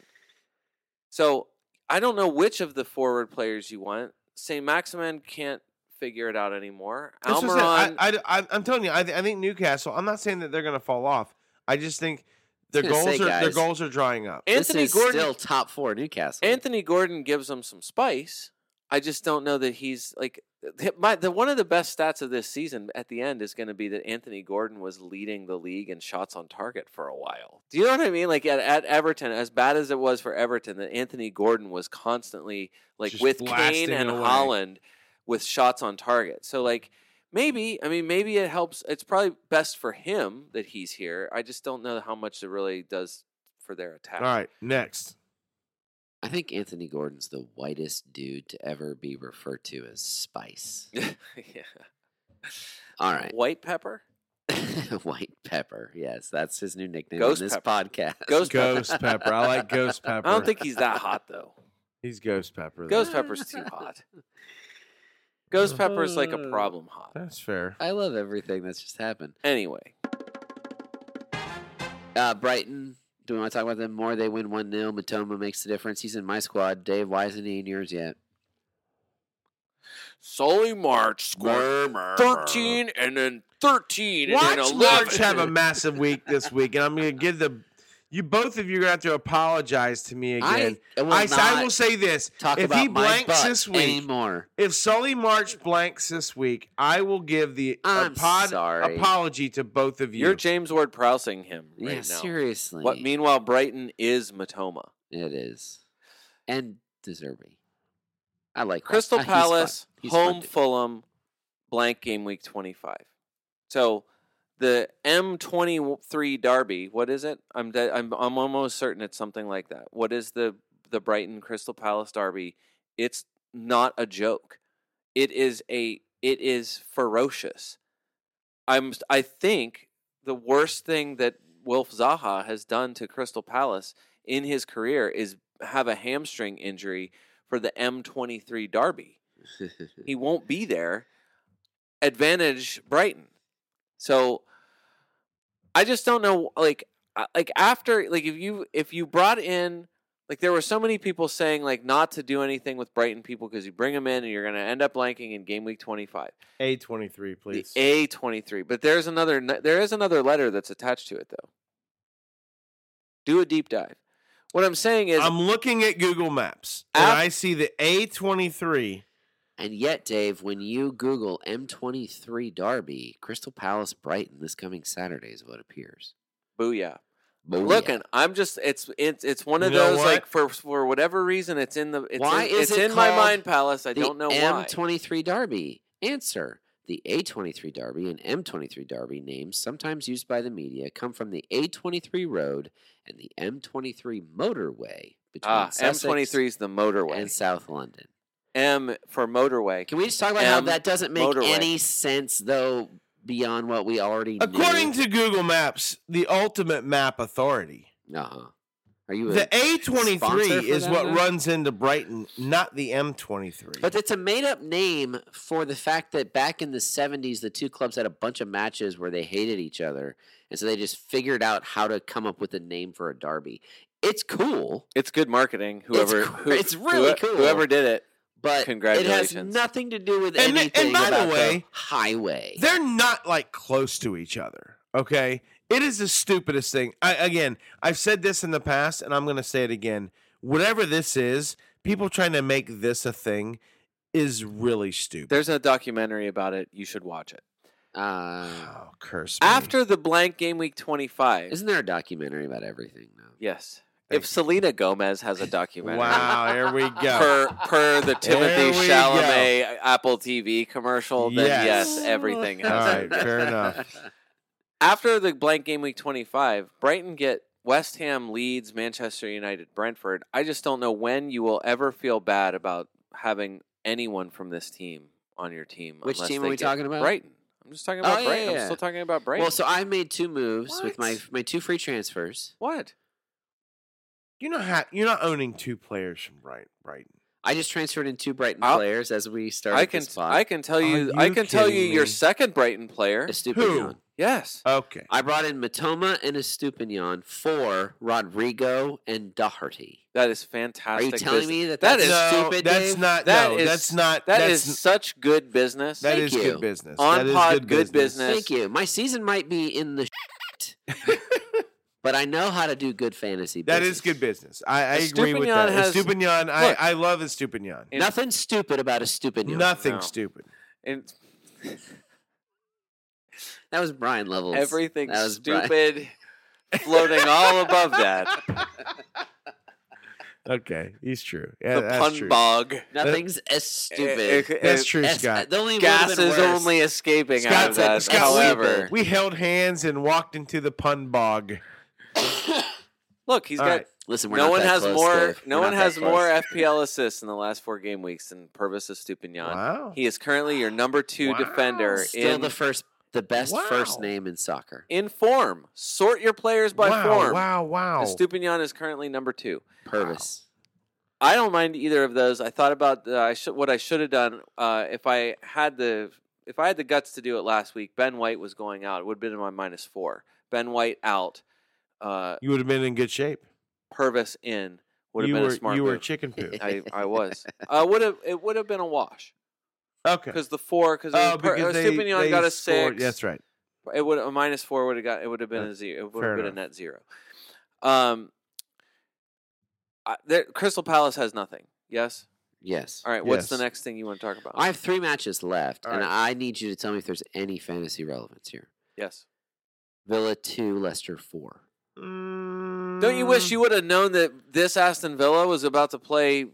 So I don't know which of the forward players you want. St. Maximin can't figure it out anymore. That's what I'm Almiron, saying. I, I, I'm telling you, I, th- I think Newcastle. I'm not saying that they're going to fall off. I just think their gonna goals say, are their guys, goals are drying up. Anthony this is Gordon. still top four Newcastle. Anthony Gordon gives them some spice. I just don't know that he's like uh, my the one of the best stats of this season at the end is going to be that Anthony Gordon was leading the league in shots on target for a while. Do you know what I mean? Like at, at Everton, as bad as it was for Everton, that Anthony Gordon was constantly like Just with Kane and away. Haaland with shots on target. So like maybe I mean maybe it helps. It's probably best for him that he's here. I just don't know how much it really does for their attack. All right, next. I think Anthony Gordon's the whitest dude to ever be referred to as Spice. yeah. All right. White pepper. White Pepper. Yes, that's his new nickname Ghost on this Pepper. podcast. Ghost pepper. Ghost pepper. I like ghost pepper. I don't think he's that hot though. He's ghost pepper. though. Ghost pepper's too hot. Ghost pepper's like a problem hot. That's fair. I love everything that's just happened. Anyway, Uh, Brighton. Do we want to talk about them more? They win 1 0. Mitoma makes the difference. He's in my squad. Dave, why isn't he in yours yet? Solly March scored 13 and then 13 and then Watch 11. March have a massive week this week, and I'm going to give the you both of you are going to have to apologize to me again. I, will I, I will say this: talk if about he blanks this week, anymore. if Solly March blanks this week, I will give the a I'm pod sorry. apology to both of you. You're James Ward Prowsing him right yeah, now. seriously. What meanwhile Brighton is Mitoma. It is. And deserving. I like. Crystal Uh, he's. Palace, He's fun home. Fulham, blank game week 25. So the M23 Derby, what is it? I'm de- I'm I'm almost certain it's something like that. What is the the Brighton Crystal Palace Derby? It's not a joke. It is a it is ferocious. I'm I think the worst thing that Wilf Zaha has done to Crystal Palace in his career is have a hamstring injury for the M23 Derby. He won't be there. Advantage Brighton. So I just don't know like uh, like after like if you if you brought in like there were so many people saying like not to do anything with Brighton people because you bring them in and you're going to end up blanking in game week 25. A twenty three, please. The A23. But there's another there is another letter that's attached to it though. Do a deep dive. What I'm saying is I'm looking at Google Maps, and Af- I see the A twenty three. And yet, Dave, when you Google M23 Derby, Crystal Palace Brighton this coming Saturday is what appears. booyah. Booyah. Looking, I'm just it's it's it's one of You know those what? like for for whatever reason it's in the it's Why in, is it's it in my mind palace. I don't know why. M23 Derby. Answer. The A23 Derby and M23 Derby names, sometimes used by the media, come from the A23 road and the M23 motorway between Ah, Sussex M23 is the motorway. and South London. M for motorway. Can we just talk about how M that doesn't make motorway. any sense, though, beyond what we already know? According knew? to Google Maps, the ultimate map authority. uh-huh. Are you a, The A twenty sponsor three for is what guy? runs into Brighton, not the M twenty three. But it's a made up name for the fact that back in the 70s, the two clubs had a bunch of matches where they hated each other. And so they just figured out how to come up with a name for a derby. It's cool, It's good marketing. Whoever cr- who- it's really whoe- cool. Whoever did it. But it has Congratulations. nothing to do with And th- and anything by the about way, highway. They're not like close to each other. Okay, it is the stupidest thing. I, again, I've said this in the past, and I'm going to say it again. Whatever this is, people trying to make this a thing is really stupid. There's a documentary about it. You should watch it. Uh, oh, curse me. After the blank game week 25. isn't there a documentary about everything now? yes. Thank If Selena Gomez has a documentary. wow, here we go. Per per the Timothy There we Chalamet uh, Apple TV commercial, then yes, Yes. everything has All it. fair enough. After the blank game week 25, Brighton get West Ham, Leeds, Manchester United, Brentford. I just don't know when you will ever feel bad about having anyone from this team on your team. Which team are we talking about? Brighton. I'm just talking Oh, about yeah, Brighton. yeah. I'm still talking about Brighton. Well, so I made two moves with my my two free transfers. what? You're not ha- you're not owning two players from Brighton. Brighton. I just transferred in two Brighton I'll- players as we started I can this pod. I can tell you Are I can tell you kidding your second Brighton player. Estupiñán. Yes. Okay. I brought in Mitoma and Estupiñán for Rodrigo and Doherty. That is fantastic. Are you telling business. me that That that's no, stupid, that's Dave? not. That no, is- that's not. That that's is such good business. That Thank is you. good business. On that is pod, good, good business. business. Thank you. My season might be in the but I know how to do good fantasy That business. is good business. I, I agree with that. has- Estupiñán, I, Look. I love Estupiñán. In- Nothing stupid about Estupiñán. Nothing No. stupid. And That was Brian Levels. everything That was Brian. stupid, floating all above that. Okay, he's true. Yeah, the pun true. bog. Nothing's as stupid. Eh, That's true, As- Scott. The only Gas is worse. only escaping out Scott of said- that. Scott, we- However, We held hands and walked into the pun bog. look, he's All got. right. Listen, we're no not one that has close, more. Dave. No We're one not that has close. more FPL assists in the last four game weeks than Pervis Estupiñán. Wow. He is currently your number two Wow. defender Still in the first, the best first name in soccer. in form. Sort your players by wow, form. wow, wow. Estupinian is currently number two. Pervis. I don't mind either of those. I thought about uh, I should what I should have done uh, if I had the if I had the guts to do it last week. Ben White was going out. It would have been in my minus four. Ben White out. Uh, You would have been in good shape. Pervis in would have you been were a smart you were chicken poo. I, I was. Uh, would have it would have been a wash Okay. because the four because Oh, uh, because they, Stupinian they got a scored- six. That's right. It would a minus four would have got it would have been Uh, a zero. It would have been a net zero. Um, I, there, Crystal Palace has nothing. Yes. Yes. All right. What's the next thing you want to talk about? I have three matches left, All and right. I need you to tell me if there's any fantasy relevance here. yes. Villa two, Leicester four. Don't you wish Mm, you would have known that this Aston Villa was about to play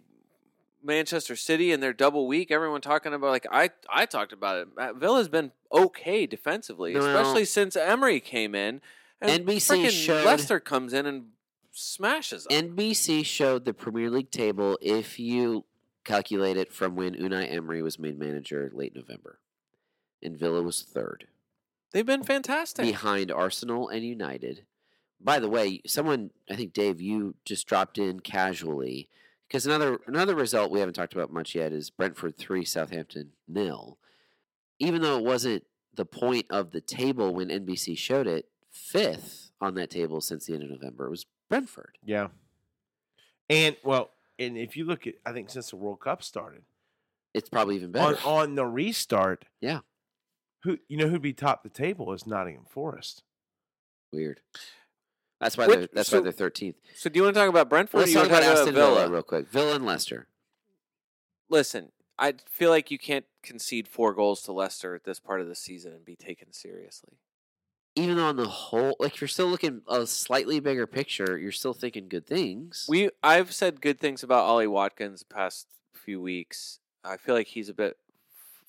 Manchester City in their double week? Everyone talking about like I I talked about it. Villa's been okay defensively, No. especially since Emery came in. And NBC showed- Leicester comes in and smashes them. NBC showed the Premier League table if you calculate it from when Unai Emery was made manager late November, and Villa was third They've been fantastic. behind Arsenal and United. By the way, someone I think Dave, you just dropped in casually because another another result we haven't talked about much yet is Brentford three, Southampton nil. Even though it wasn't the point of the table when NBC showed it, fifth on that table since the end of November was Brentford. Yeah. And well, and if you look at, I think since the World Cup started, It's probably even on, better. on the restart, Yeah. who you know who'd be top the table is Nottingham Forest. Weird. That's why Which- they're that's so- why they're thirteenth. so do you want to talk about Brentford? or Let's talk about Aston Villa. real quick. Villa and Leicester. Listen, I feel like you can't concede four goals to Leicester at this part of the season and be taken seriously. Even though on the whole, like you're still looking a slightly bigger picture, you're still thinking good things. We I've said good things about Ollie Watkins the past few weeks. I feel like he's a bit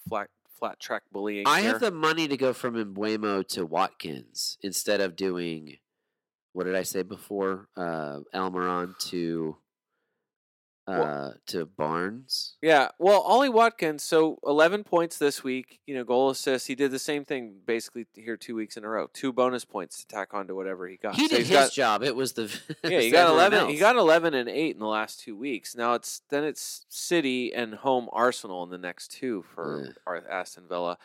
flat flat track bullying. I here. have the money to go from Mbeumo to Watkins instead of doing what did I say before? Uh, Almiron to uh, Well- to Barnes. Yeah, well, Ollie Watkins, so 11 points this week, you know, goal assist. He did the same thing basically here two weeks in a row. Two bonus points to tack on to whatever he got. He So did he's his got- job. It was the Yeah, he got everyone 11 he got 11 and 8 in the last 2 weeks. Now it's then it's City and home Arsenal in the next two for Yeah. Aston Villa.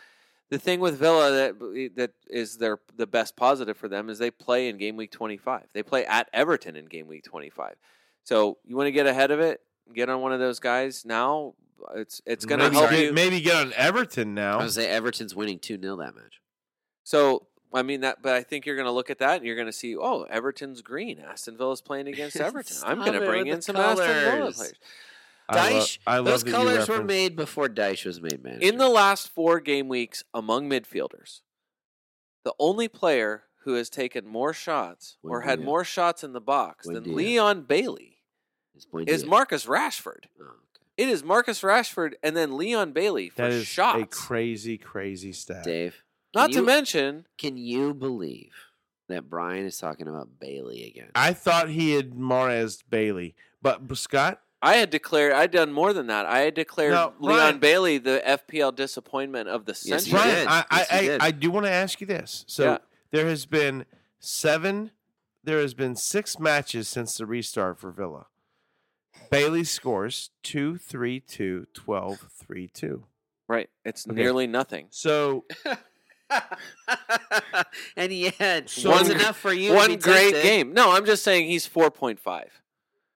The thing with Villa that that is their the best positive for them is they play in game week 25. They play at Everton in game week 25. So, you want to get ahead of it? Get on one of those guys now. It's it's going to maybe help get, you. Maybe get on Everton I now. was gonna say Everton's winning two 0 that match. So I mean that, but I think you're going to look at that and you're going to see, oh, Everton's green. Aston Villa's playing against Everton. I'm going to bring in the some Aston Villa colours. Players. I, lo- I those that you colors were made before Dyche was made manager. In the last four game weeks among midfielders, the only player who has taken more shots or had more shots in the box than Leon Bailey It's is Marcus Rashford. Oh, okay. It is Marcus Rashford and then Leon Bailey for That is shots. a crazy, crazy stat. Dave. Not can to mention, Can you believe that Brian is talking about Bailey again? I thought he had Mahrez Bailey, but but Scott, I had declared I'd done more than that. I had declared No, Leon Brian- Bailey the FPL disappointment of the Yes, you century. Brian, did. I, I, Yes, you I, did. I do want to ask you this. So Yeah. there has been seven, there has been six matches since the restart for Villa. Bailey scores 2 3 2 12 3 2. Right. It's Okay. nearly nothing. So and yet, So- was One- enough for you. to One be great tempted. game. No, I'm just saying he's 4.5.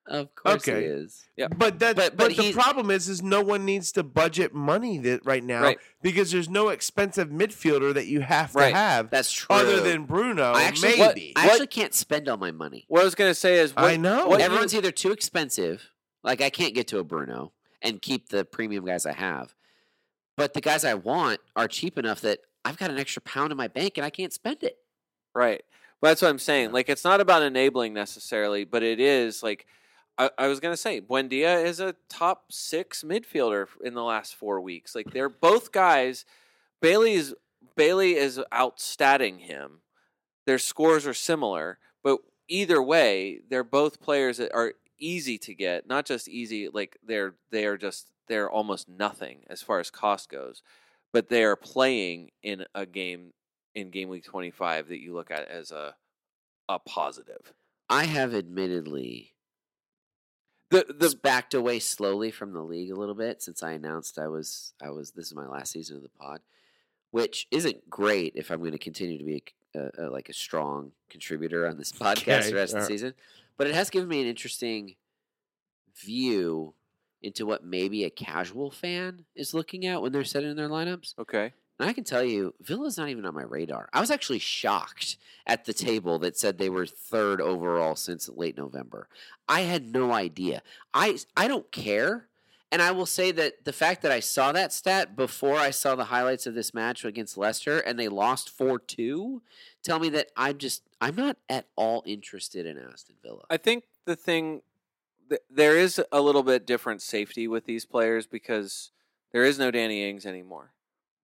Of course, Okay. he is. Yeah. But that, But- but, but the problem is, is no one needs to budget money that right now Right. because there's no expensive midfielder that you have to Right. have That's true. other than Bruno. I actually, maybe. I What- can't spend all my money. What I was going to say is, what, I know. What Everyone's either too expensive, like I can't get to a Bruno and keep the premium guys I have, but the guys I want are cheap enough that I've got an extra pound in my bank and I can't spend it. Right. But that's what I'm saying. Like, it's not about enabling necessarily, but it is like, I, I was to say, Buendia is a top six midfielder in the last four weeks. Like, they're both guys. Bailey's Bailey is outstatting him. Their scores are similar, but either way, they're both players that are easy to get. Not just easy, like they're they are just they're almost nothing as far as cost goes, but they are playing in a game in game week 25 that you look at as a a positive. I have admittedly the the backed away slowly from the league a little bit since I announced I was I was this is my last season of the pod, which isn't great if I'm going to continue to be a, a, like a strong contributor on this podcast Okay, the rest of the season. But it has given me an interesting view into what maybe a casual fan is looking at when they're setting their lineups. okay. And I can tell you, Villa's not even on my radar. I was actually shocked at the table that said they were third overall since late November. I had no idea. I I don't care. And I will say that the fact that I saw that stat before I saw the highlights of this match against Leicester and they lost 4-2 tell me that I'm just I'm not at all interested in Aston Villa. I think the thing th- there is a little bit different safety with these players because there is no Danny Ings anymore.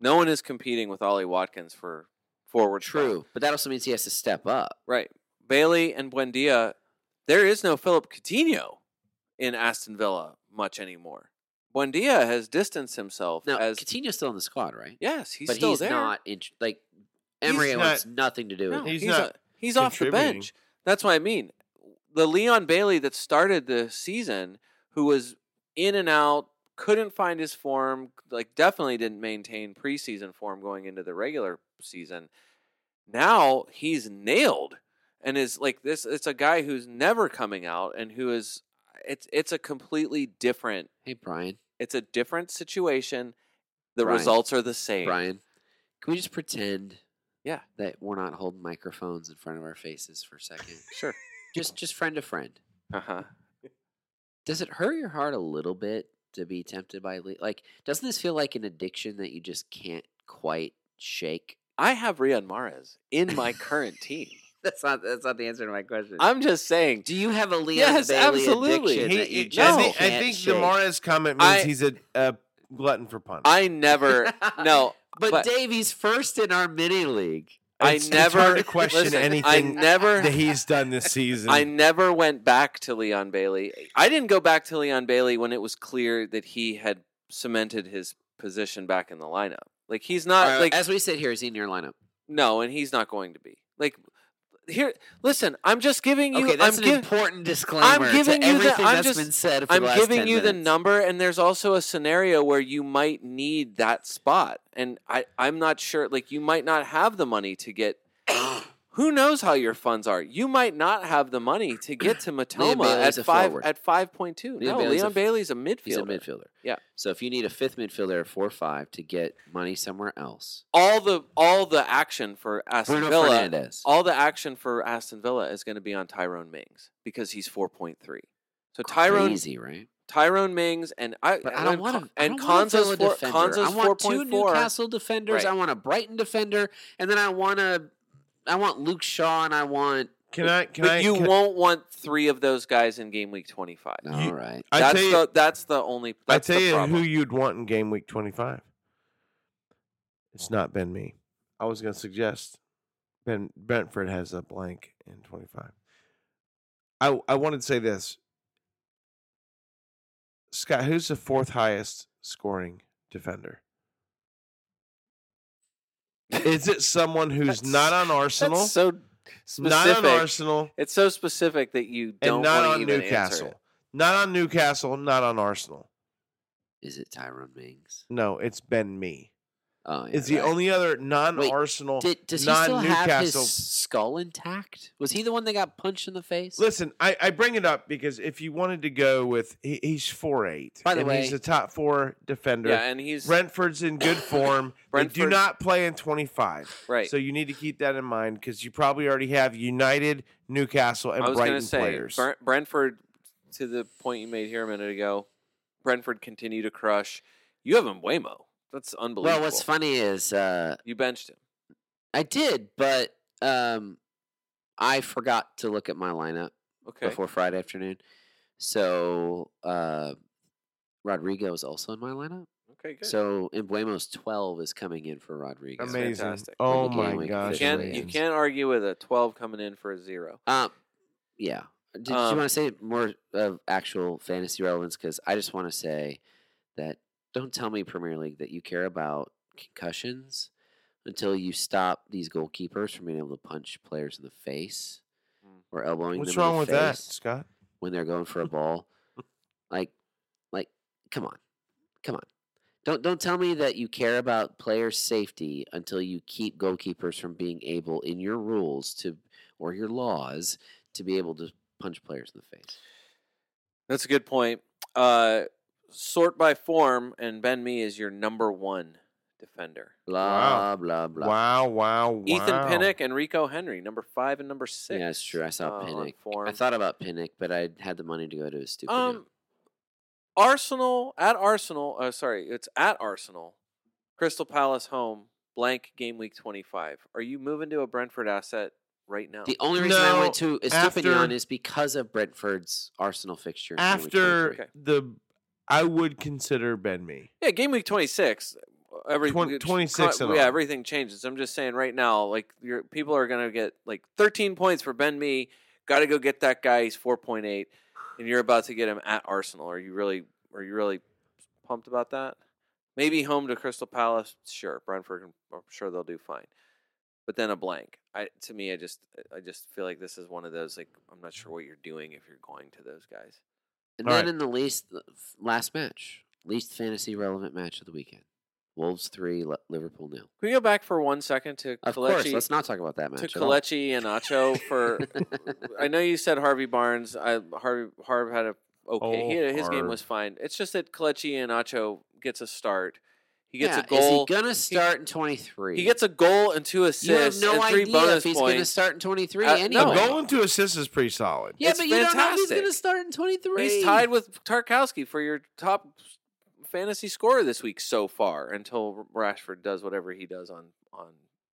No one is competing with Ollie Watkins for forward. spot. True, but that also means he has to step up. Right. Bailey and Buendia, there is no Philippe Coutinho in Aston Villa much anymore. Buendia has distanced himself Now, as Coutinho's still in the squad, right? yes, he's but still he's there. not in, like He's Emery not- wants nothing to do with No, it. He's he's not a- he's off the bench. That's what I mean. The Leon Bailey that started the season, who was in and out, couldn't find his form, like definitely didn't maintain preseason form going into the regular season. Now he's nailed and is like this it's a guy who's never coming out and who is it's it's a completely different Hey, Brian. it's a different situation. The Brian. results are the same. Brian, can we just pretend Yeah, that we're not holding microphones in front of our faces for a second? sure. just just friend to friend. Uh-huh. Does it hurt your heart a little bit to be tempted by le- like doesn't this feel like an addiction that you just can't quite shake? I have Riyad Mahrez in my current team. That's not that's not the answer to my question. I'm just saying. Do you have a Leon Yes, Bailey absolutely. addiction He, that you he- just I think, I can't think the shake? Mahrez comment means I- he's a, a glutton for punch. I never. no, but, but- Dave, he's first in our mini league. I It's- it's never hard to question listen, I anything never. that he's done this season. I never went back to Leon Bailey. I didn't go back to Leon Bailey when it was clear that he had cemented his position back in the lineup. Like he's not All right, like as we sit here, is he in your lineup? no, and he's not going to be. Like here, listen. I'm just giving you. Okay, that's I'm an giv- important disclaimer i'm giving to you the- I'm that's just- been said for I'm giving 10 you the number, and there's also a scenario where you might need that spot, and I I'm not sure. Like you might not have the money to get. Who knows how your funds are? You might not have the money to get to Mitoma at five forward. at five point two. Leon No, Bailey's Leon f- Bailey's a midfielder. He's a midfielder. Yeah. So if you need a fifth midfielder at four five to get money somewhere else, All the all the action for Aston Bruno Villa, Fernandes. all the action for Aston Villa is going to be on Tyrone Mings because he's four point three. So Tyrone crazy, right? Tyrone Mings and I But I don't and want to. And a Konsa's four, defender. Konsa's I want two 4.4. Newcastle defenders. Right. I want a Brighton defender, and then I want a. I want Luke Shaw, and I want. can I? Can but I? you can- won't want three of those guys in game week 25. All right. I that's tell you, the that's the only I tell you problem. who you'd want in game week twenty five. It's not Ben Mee. I was going to suggest Ben Brentford has a blank in twenty five. I I wanted to say this. Scott, who's the fourth highest scoring defender? Is it someone who's That's- not on Arsenal, That's so not on Arsenal, It's so specific that you don't and not wanna on even Newcastle? Not on Newcastle, not on Arsenal. Is it Tyrone Mings? No, it's Ben Mee. Oh, yeah, It's the right. only other non-Arsenal, Did, does he still have his non-Newcastle. skull intact? Was he the one that got punched in the face? Listen, I, I bring it up because if you wanted to go with, he, he's four eight. By the and way- he's a top four defender. Yeah, and he's Brentford's in good form. they do Brentford- not play in twenty five. right. So you need to keep that in mind because you probably already have United, Newcastle, and I was Brighton say players. Brent, Brentford. To the point you made here a minute ago, Brentford continue to crush. You have Mbeumo. That's unbelievable. well, what's funny is uh, You benched him. I did, but um, I forgot to look at my lineup Okay. before Friday afternoon. So uh, Rodrigo is also in my lineup. Okay. Good. So Mbeumo's twelve is coming in for Rodrigo. Amazing. fantastic. Oh When the game my week you gosh. can't you can't argue with a twelve coming in for a zero. Um, yeah. Did you Um, want to say more of actual fantasy relevance? Because I just want to say that don't tell me Premier League that you care about concussions until you stop these goalkeepers from being able to punch players in the face Mm. or elbowing What's them in wrong the with face that, Scott? when they're going for a ball. Like, like, come on, come on. Don't don't tell me that you care about player safety until you keep goalkeepers from being able, in your rules to or your laws, to be able to punch players in the face. That's a good point. Uh, sort by form, and Ben Mee is your number one defender. Blah blah blah. Wow, wow, wow. Ethan Pinnock and Rico Henry, number five and number six. Yeah, it's true. I saw uh, on Pinnock. I thought about Pinnock, but I had the money to go to his stupid. Um, Arsenal at Arsenal. Uh, sorry, it's at Arsenal. Crystal Palace home. Blank game week twenty five. Are you moving to a Brentford asset right now? the only reason I went to Estupiñán is because of Brentford's Arsenal fixture. in game week After 23. Okay. the, I would consider Ben Mee. Yeah, game week twenty six. Uh, every Twen- it's 26 con- yeah, all. everything changes. I'm just saying right now, like your people are gonna get like 13 points for Ben Mee. Got to go get that guy. He's 4.8, and you're about to get him at Arsenal. Are you really? Are you really pumped about that? Maybe home to Crystal Palace. Sure, Brentford. I'm sure they'll do fine. But then a blank. I to me, I just I just feel like this is one of those like I'm not sure what you're doing if you're going to those guys. And All then right. in the least last match, least fantasy relevant match of the weekend. Wolves three, Liverpool nil. Can we go back for one second to Of course, let's not talk about that match. to at. Kelechi Iheanacho for I know you said Harvey Barnes. I Harvey Harv had a okay. Oh, had, his game was fine. It's just that Kelechi Iheanacho gets a start. He gets yeah, a goal. Is he gonna start in twenty three? He gets a goal and two assists. You have assists no and three idea bonus if he's gonna start in twenty three. Uh, anyway. no. A goal and two assists is pretty solid. Yeah, It's but you don't know if he's gonna start in twenty three. He's tied with Tarkowski for your top fantasy scorer this week so far until Rashford does whatever he does on on.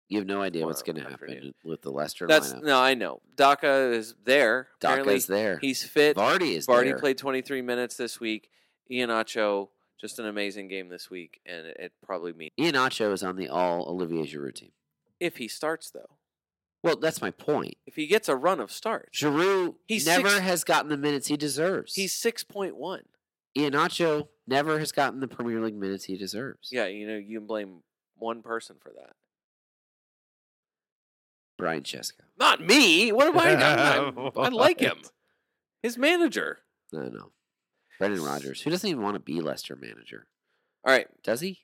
You have no idea what's gonna happen with the Leicester That's lineup. no, I know. Daka is there. Apparently is there. He's fit. Vardy is Vardy there. played 23 minutes this week. Iheanacho, just an amazing game this week, and it, it probably means Iheanacho is on the all Olivier Giroud team. if he starts though, Well, that's my point. if he gets a run of starts, Giroud He's never six- has gotten the minutes he deserves. he's 6.1. Iheanacho never has gotten the Premier League minutes he deserves. Yeah, you know you can blame one person for that. Brian Cheska. Not me. What am I? I'm not- I like him. His manager. No, no. Brendan Rodgers, who doesn't even want to be Leicester manager. All right. Does he?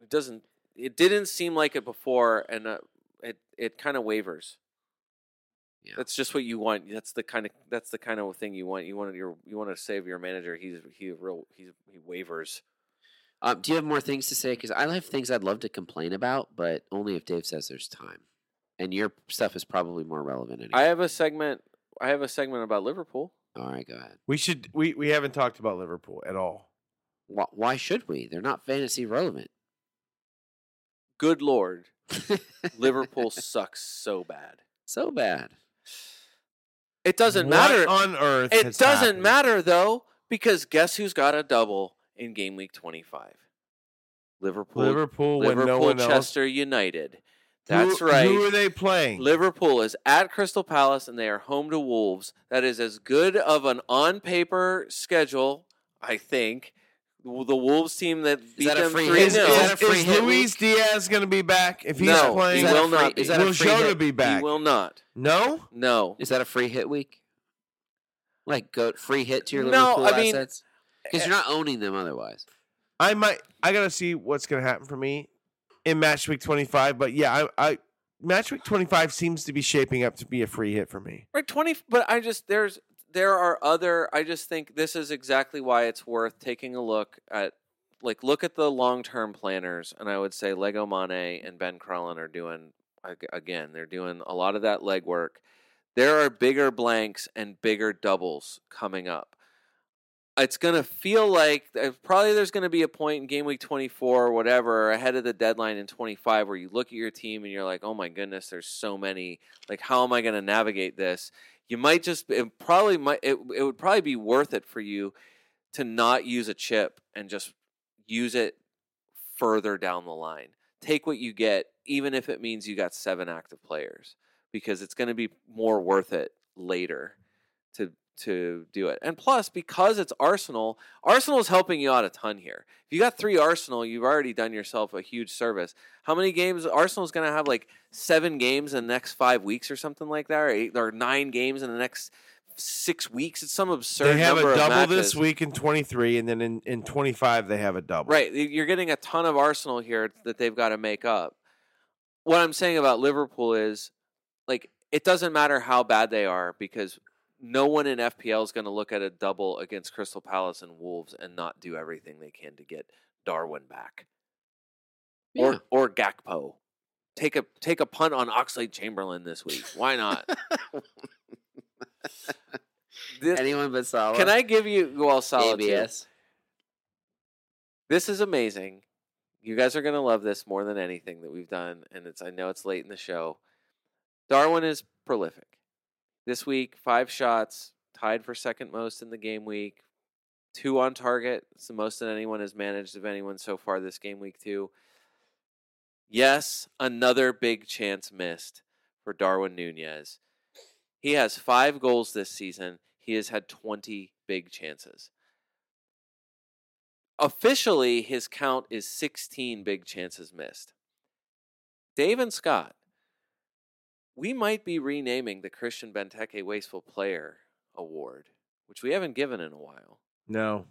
It doesn't. It didn't seem like it before, and uh, it it kind of wavers. Yeah. That's just what you want. That's the kind of that's the kind of thing you want. You want your you want to save your manager. He's he real he's he wavers. Um, do you have more things to say? Because I have things I'd love to complain about, but only if Dave says there's time. And your stuff is probably more relevant anyway. I have a segment. I have a segment about Liverpool. All right, go ahead. We should. We we haven't talked about Liverpool at all. Why, why should we? They're not fantasy relevant. Good lord, Liverpool sucks so bad. so bad. It doesn't What matter. on earth. It has doesn't happened? matter though, because guess who's got a double in game week twenty five? Liverpool. Liverpool when Liverpool, no one else. Chester United. Who- That's right. Who are they playing? Liverpool is at Crystal Palace and they are home to Wolves. That is as good of an on paper schedule, I think. The Wolves team that beat that them free 3 hit? is, Is that a is, free is hit Luis Diaz going to be back? If he's No, playing, he Is that a will free- not be. Is that a will free Jota hit? be back? He will not. No, No. Is that a free hit week? Like go free hit to your No, Liverpool I mean, assets? Because you're not owning them otherwise. I might. I got to see what's going to happen for me in match week twenty five. But yeah, I, I match week twenty five seems to be shaping up to be a free hit for me. Right, twenty. But I just there's there are other. I just think this is exactly why it's worth taking a look at. Like, look at the long term planners, and I would say Lego Mane and Ben Crellin are doing again. They're doing a lot of that legwork. There are bigger blanks and bigger doubles coming up. It's gonna feel like uh, probably there's gonna be a point in game week 24 or whatever ahead of the deadline in 25 where you look at your team and you're like, oh my goodness, there's so many. Like, how am I gonna navigate this? you might just it probably might it, it would probably be worth it for you to not use a chip and just use it further down the line take what you get even if it means you got seven active players because it's going to be more worth it later to do it and plus because it's arsenal arsenal is helping you out a ton here if you got three arsenal you've already done yourself a huge service how many games arsenal's going to have like seven games in the next five weeks or something like that or eight or nine games in the next six weeks. It's some absurd They have a double this week in 23, and then in, in 25 they have a double. Right. You're getting a ton of Arsenal here that they've got to make up. What I'm saying about Liverpool is like it doesn't matter how bad they are because no one in FPL is going to look at a double against Crystal Palace and Wolves and not do everything they can to get Darwin back Yeah. or or Gakpo. Take a take a punt on Oxlade Chamberlain this week. Why not? This- Anyone but Salah. can I give you well Salah too. ABS. This is amazing. You guys are going to love this more than anything that we've done and it's I know it's late in the show. Darwin is prolific. This week, 5 shots, tied for second most in the game week. 2 on target. It's the most that anyone has managed of anyone so far this game week too. Yes, another big chance missed for Darwin Nunez. He has 5 goals this season. He has had 20 big chances officially his count is 16 big chances missed. Dave and Scott, we might be renaming the Christian Benteke Wasteful Player Award, which we haven't given in a while. No.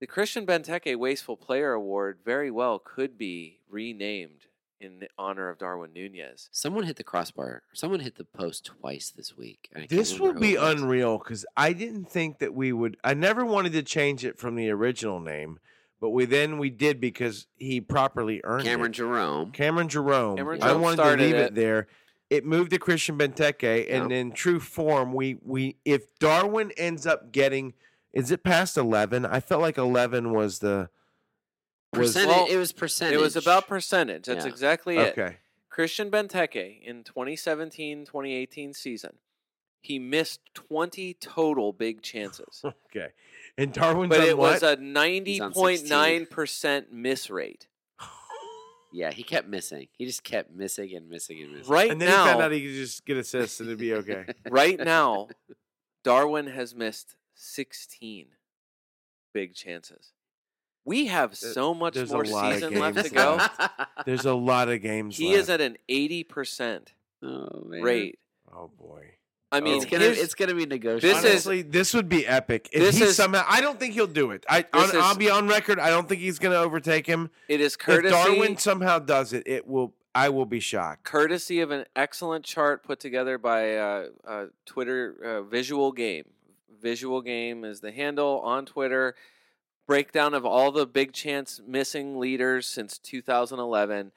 The Christian Benteke Wasteful Player Award very well could be renamed in honor of Darwin Nunez. Someone hit the crossbar. Someone hit the post twice this week. This remember will be unreal because I didn't think that we would. I never wanted to change it from the original name, but we then we did because he properly earned Cameron it. Jerome. Cameron Jerome. Cameron Jerome. I Jerome wanted to leave it. it. there. It moved to Christian Benteke, and Yep. in true form, we we if Darwin ends up getting, is it past eleven? I felt like eleven was the was Percentage. Well, it was percentage. It was about percentage. That's Yeah. exactly it. okay. Christian Benteke in 2017 2018 season, he missed 20 total big chances. Okay, and Darwin's but on it what? was a 90.9% miss rate. Yeah, he kept missing. He just kept missing and missing and missing. Right and then he found now, out he could just get assists and it'd be okay. right now, Darwin has missed 16 big chances. We have so much there's a more lot of season left to games go. left. There's a lot of games. He left. is at an 80% oh, man. rate. Oh boy. I mean, It's gonna here's- it's gonna be negotiable. This is- Honestly, this would be epic. If This he is- somehow, I don't think he'll do it. I, This on, I'll be on record. I don't think he's going to overtake him. it is courtesy. If courtesy. Darwin somehow does it, it will. I will be shocked. courtesy of an excellent chart put together by uh, uh, Twitter uh, Visual Game. Visual Game is the handle on Twitter. Breakdown of all the big chance missing leaders since 2011.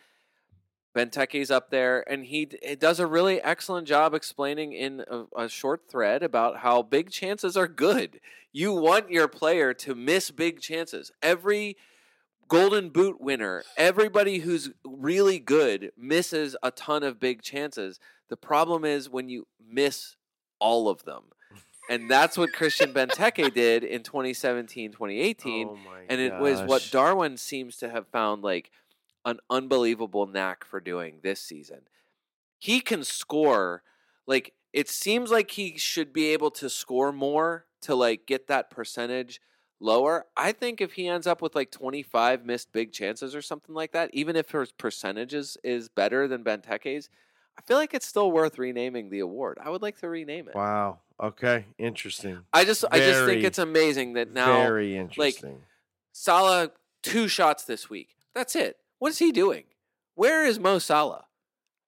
Benteke's up there, and he does a really excellent job explaining in a, a short thread about how big chances are good. You want your player to miss big chances. Every golden boot winner, everybody who's really good misses a ton of big chances. The problem is when you miss all of them. And that's what Christian Benteke did in 2017, 2018 Oh my and it was what. Darwin seems to have found like an unbelievable knack for doing this season. He can score like it seems like he should be able to score more to like get that percentage lower. I think if he ends up with like 25 missed big chances or something like that, even if his percentages is better than Benteke's, I feel like it's still worth renaming the award. I would like to rename it. Wow. Okay. Interesting. I just I just think it's amazing that now Very interesting. Salah two shots this week. That's it. What is he doing? Where is Mo Salah?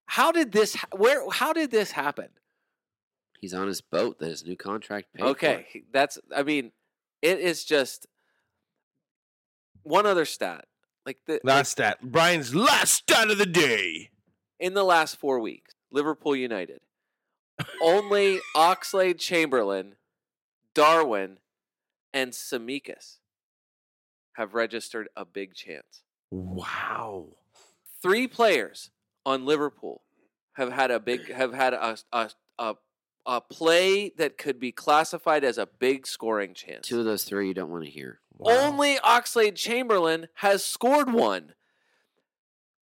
How did this? Where? How did this happen? He's on his boat that his new contract paid. Okay, he- that's. I mean, it is just one other stat. Like the like last stat. Brian's last stat of the day. in the last four weeks, Liverpool United only Oxlade Chamberlain, Darwin, and Tsimikas have registered a big chance. Wow. three players on Liverpool have had a big have had a a a, a play that could be classified as a big scoring chance. Two of those three you don't want to hear. Wow. Only Oxlade Chamberlain has scored one.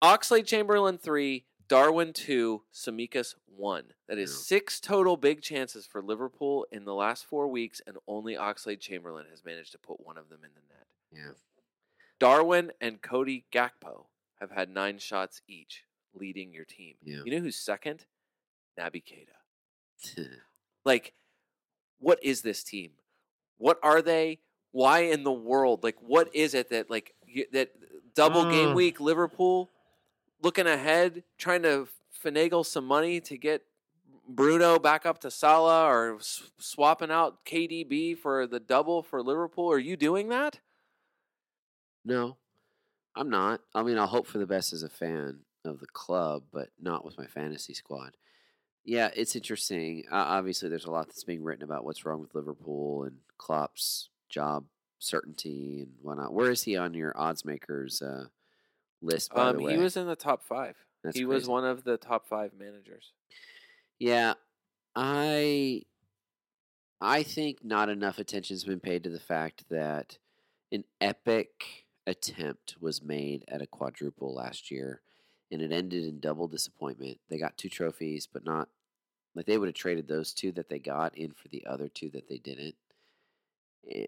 Oxlade Chamberlain three, Darwin two, Tsimikas one. That is Yeah. six total big chances for Liverpool in the last four weeks, and only Oxlade Chamberlain has managed to put one of them in the net. Yeah. Darwin and Cody Gakpo have had nine shots each, leading your team. Yeah. You know who's second? Naby Keita. Like, what is this team? What are they? Why in the world? Like, what is it that like y- that double game Mm. week Liverpool looking ahead, trying to finagle some money to get Bruno back up to Salah or swapping out KDB for the double for Liverpool? Are you doing that? No, I'm not. I mean, I'll hope for the best as a fan of the club, but not with my fantasy squad. Yeah, it's interesting. Uh, obviously, there's a lot that's being written about what's wrong with Liverpool and Klopp's job certainty and whatnot. Where is he on your odds makers uh, list? By Um, the way, he was in the top five. That's he was one of the top five managers. Yeah, I I think not enough attention's been paid to the fact that an epic attempt was made at a quadruple last year and it ended in double disappointment. They got two trophies, but not like they would have traded those two that they got in for the other two that they didn't. Eh,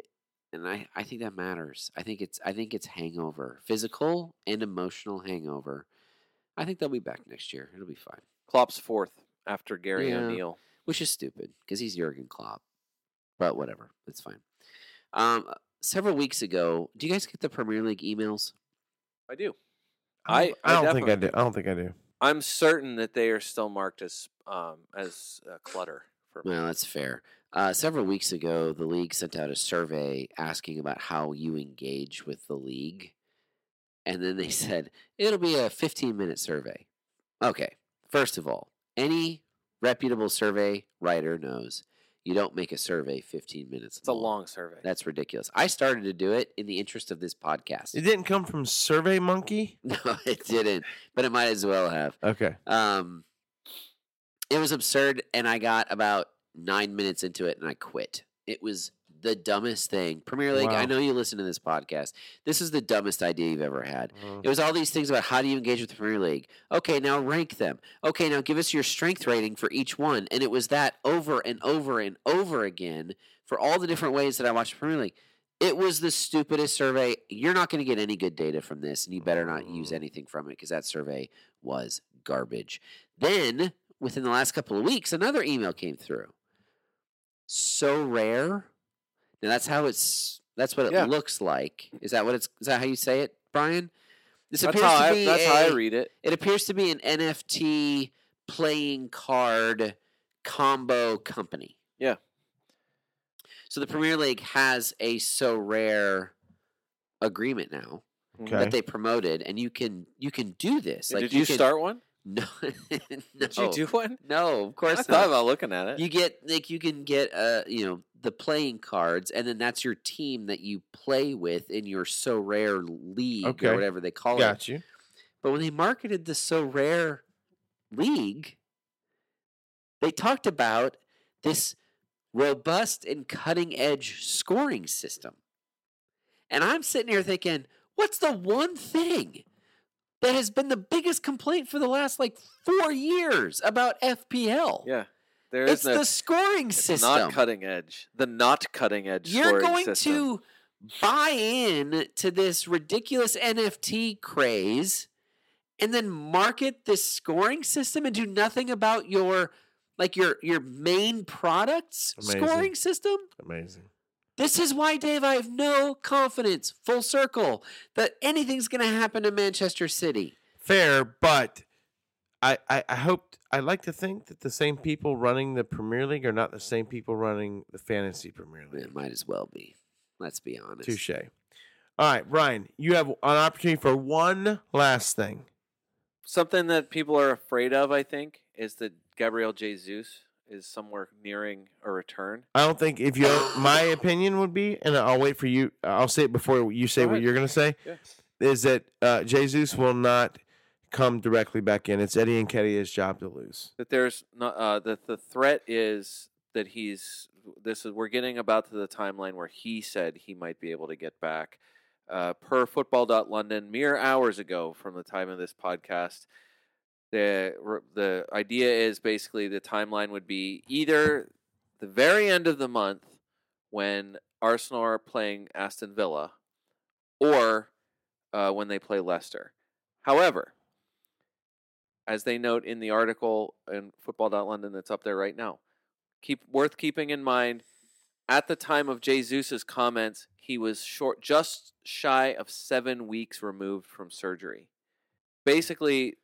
And I, I think that matters. I think it's I think it's hangover, physical and emotional hangover. I think they'll be back next year. It'll be fine Klopp's fourth after Gary Yeah. O'Neil. which is stupid because he's Jurgen Klopp. But whatever, it's fine. Um, several weeks ago, do you guys get the Premier League emails? I do. I, I- I I don't think I do. I don't think I do. I'm certain that they are still marked as um, as uh, clutter for me. Well, that's fair. Uh, several weeks ago, the league sent out a survey asking about how you engage with the league, and then they said it'll be a 15 minute survey. Okay, first of all, any reputable survey writer knows you don't make a survey 15 minutes. It's a long survey. That's ridiculous. I started to do it in the interest of this podcast. It didn't come from Survey Monkey. No, it didn't, but it might as well have. Okay. Um, it was absurd, and I got about nine minutes into it, and I quit. It was the dumbest thing. Premier League, I know you listen to this podcast. This is the dumbest idea you've ever had. Uh, It was all these things about how do you engage with the Premier League. Okay, now rank them. Okay, now give us your strength rating for each one. And it was that over and over and over again for all the different ways that I watched the Premier League. It was the stupidest survey. You're not going to get any good data from this, and you better not use anything from it because that survey was garbage. Then, within the last couple of weeks, another email came through. Sorare. Now that's how it's. That's what it Yeah. looks like. Is that what it's? Is that how you say it, Brian? This that's appears how, to I, be that's how I read it. It appears to be an NFT playing card combo company. Yeah. So the Premier League has a Sorare agreement now Okay. that they promoted, and you can you can do this. Like Did you, can, start one? No, no, Did you do one? no. Of course I not. thought about looking at it. You get like you can get uh you know the playing cards, and then that's your team that you play with in your Sorare league Okay. or whatever they call it. Got you. But when they marketed the Sorare league, they talked about this robust and cutting edge scoring system. And I'm sitting here thinking, what's the one thing that has been the biggest complaint for the last like four years about FPL? yeah. There is It's no, the scoring it's system. not cutting edge. The not cutting edge. You're scoring going system. to buy in to this ridiculous NFT craze and then market this scoring system and do nothing about your like your your main products Amazing. scoring system? Amazing. This is why Dave I have no confidence full circle that anything's going to happen to Manchester City. Fair, but I, I, I hope I like to think that the same people running the Premier League are not the same people running the fantasy Premier League. It might as well be. Let's be honest. Touche. All right, Brian, you have an opportunity for one last thing. Something that people are afraid of, I think, is that Gabriel Jesus is somewhere nearing a return. I don't think if you my opinion would be, and I'll wait for you. I'll say it before you say Go what ahead. you're going to say. Yeah. Is that uh, Jesus will not come directly back in? It's Eddie and Nketiah's job to lose. That there's not uh, that the threat is that he's this is we're getting about to the timeline where he said he might be able to get back. Uh, per football.london, mere hours ago from the time of this podcast, the the idea is basically the timeline would be either the very end of the month when Arsenal are playing Aston Villa, or uh, when they play Leicester. However, as they note in the article in football.london that's up there right now, keep worth keeping in mind at the time of Jesus' comments, he was short, just shy of seven weeks removed from surgery. Basically,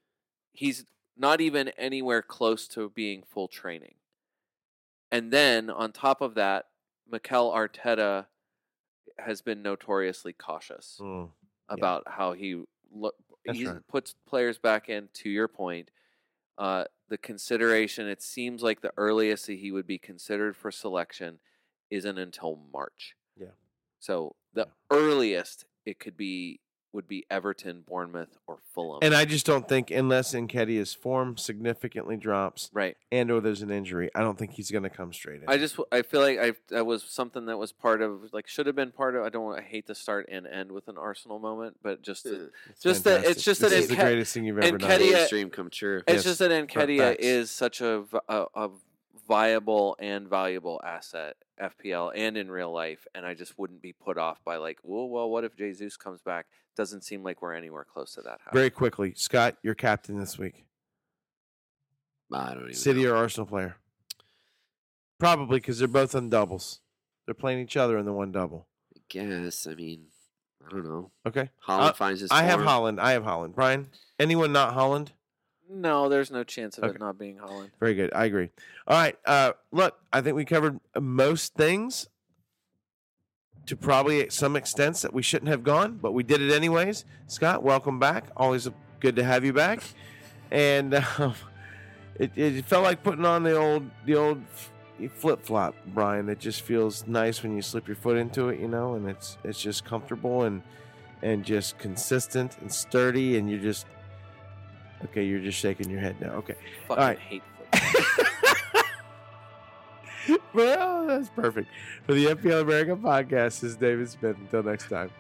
he's not even anywhere close to being full training. And then on top of that, Mikel Arteta has been notoriously cautious Mm. about how he That's he right. puts players back in. To your point, uh, the consideration it seems like the earliest that he would be considered for selection isn't until March. Yeah. So the earliest it could be would be Everton, Bournemouth, or Fulham. And I just don't think unless Nketiah's form significantly drops right. and or there's an injury, I don't think he's going to come straight in. I just I feel like I that was something that was part of like should have been part of. I don't. I hate to start and end with an Arsenal moment, but just Uh, to- It's just that- it's just this that is the greatest thing you've ever done. Nketiah- Dave's dream come true. It's Yes, just that Nketiah is such a a viable and valuable asset, FPL and in real life, and I just wouldn't be put off by like, well, well, what if Jesus comes back? Doesn't seem like we're anywhere close to that. House. Very quickly, Scott, your captain this week. I don't even City know. or Arsenal player? Probably because they're both on doubles. They're playing each other in the one double. I guess. I mean, I don't know. Okay. Haaland Uh, finds his. I have. Haaland. I have Haaland. Brian, anyone not Haaland? No, there's no chance of Okay. it not being Haaland. Very good. I agree. All right. Uh, look, I think we covered most things to probably some extents that we shouldn't have gone, but we did it anyways. Scott, welcome back. Always good to have you back. And um, it, it felt like putting on the old the old flip flop, Brian. It just feels nice when you slip your foot into it, you know, and it's it's just comfortable and and just consistent and sturdy, and you're just okay. You're just shaking your head now. Okay. Fucking right. hate. well, that's perfect. For the FPL America podcast, this is David Smith. Until next time.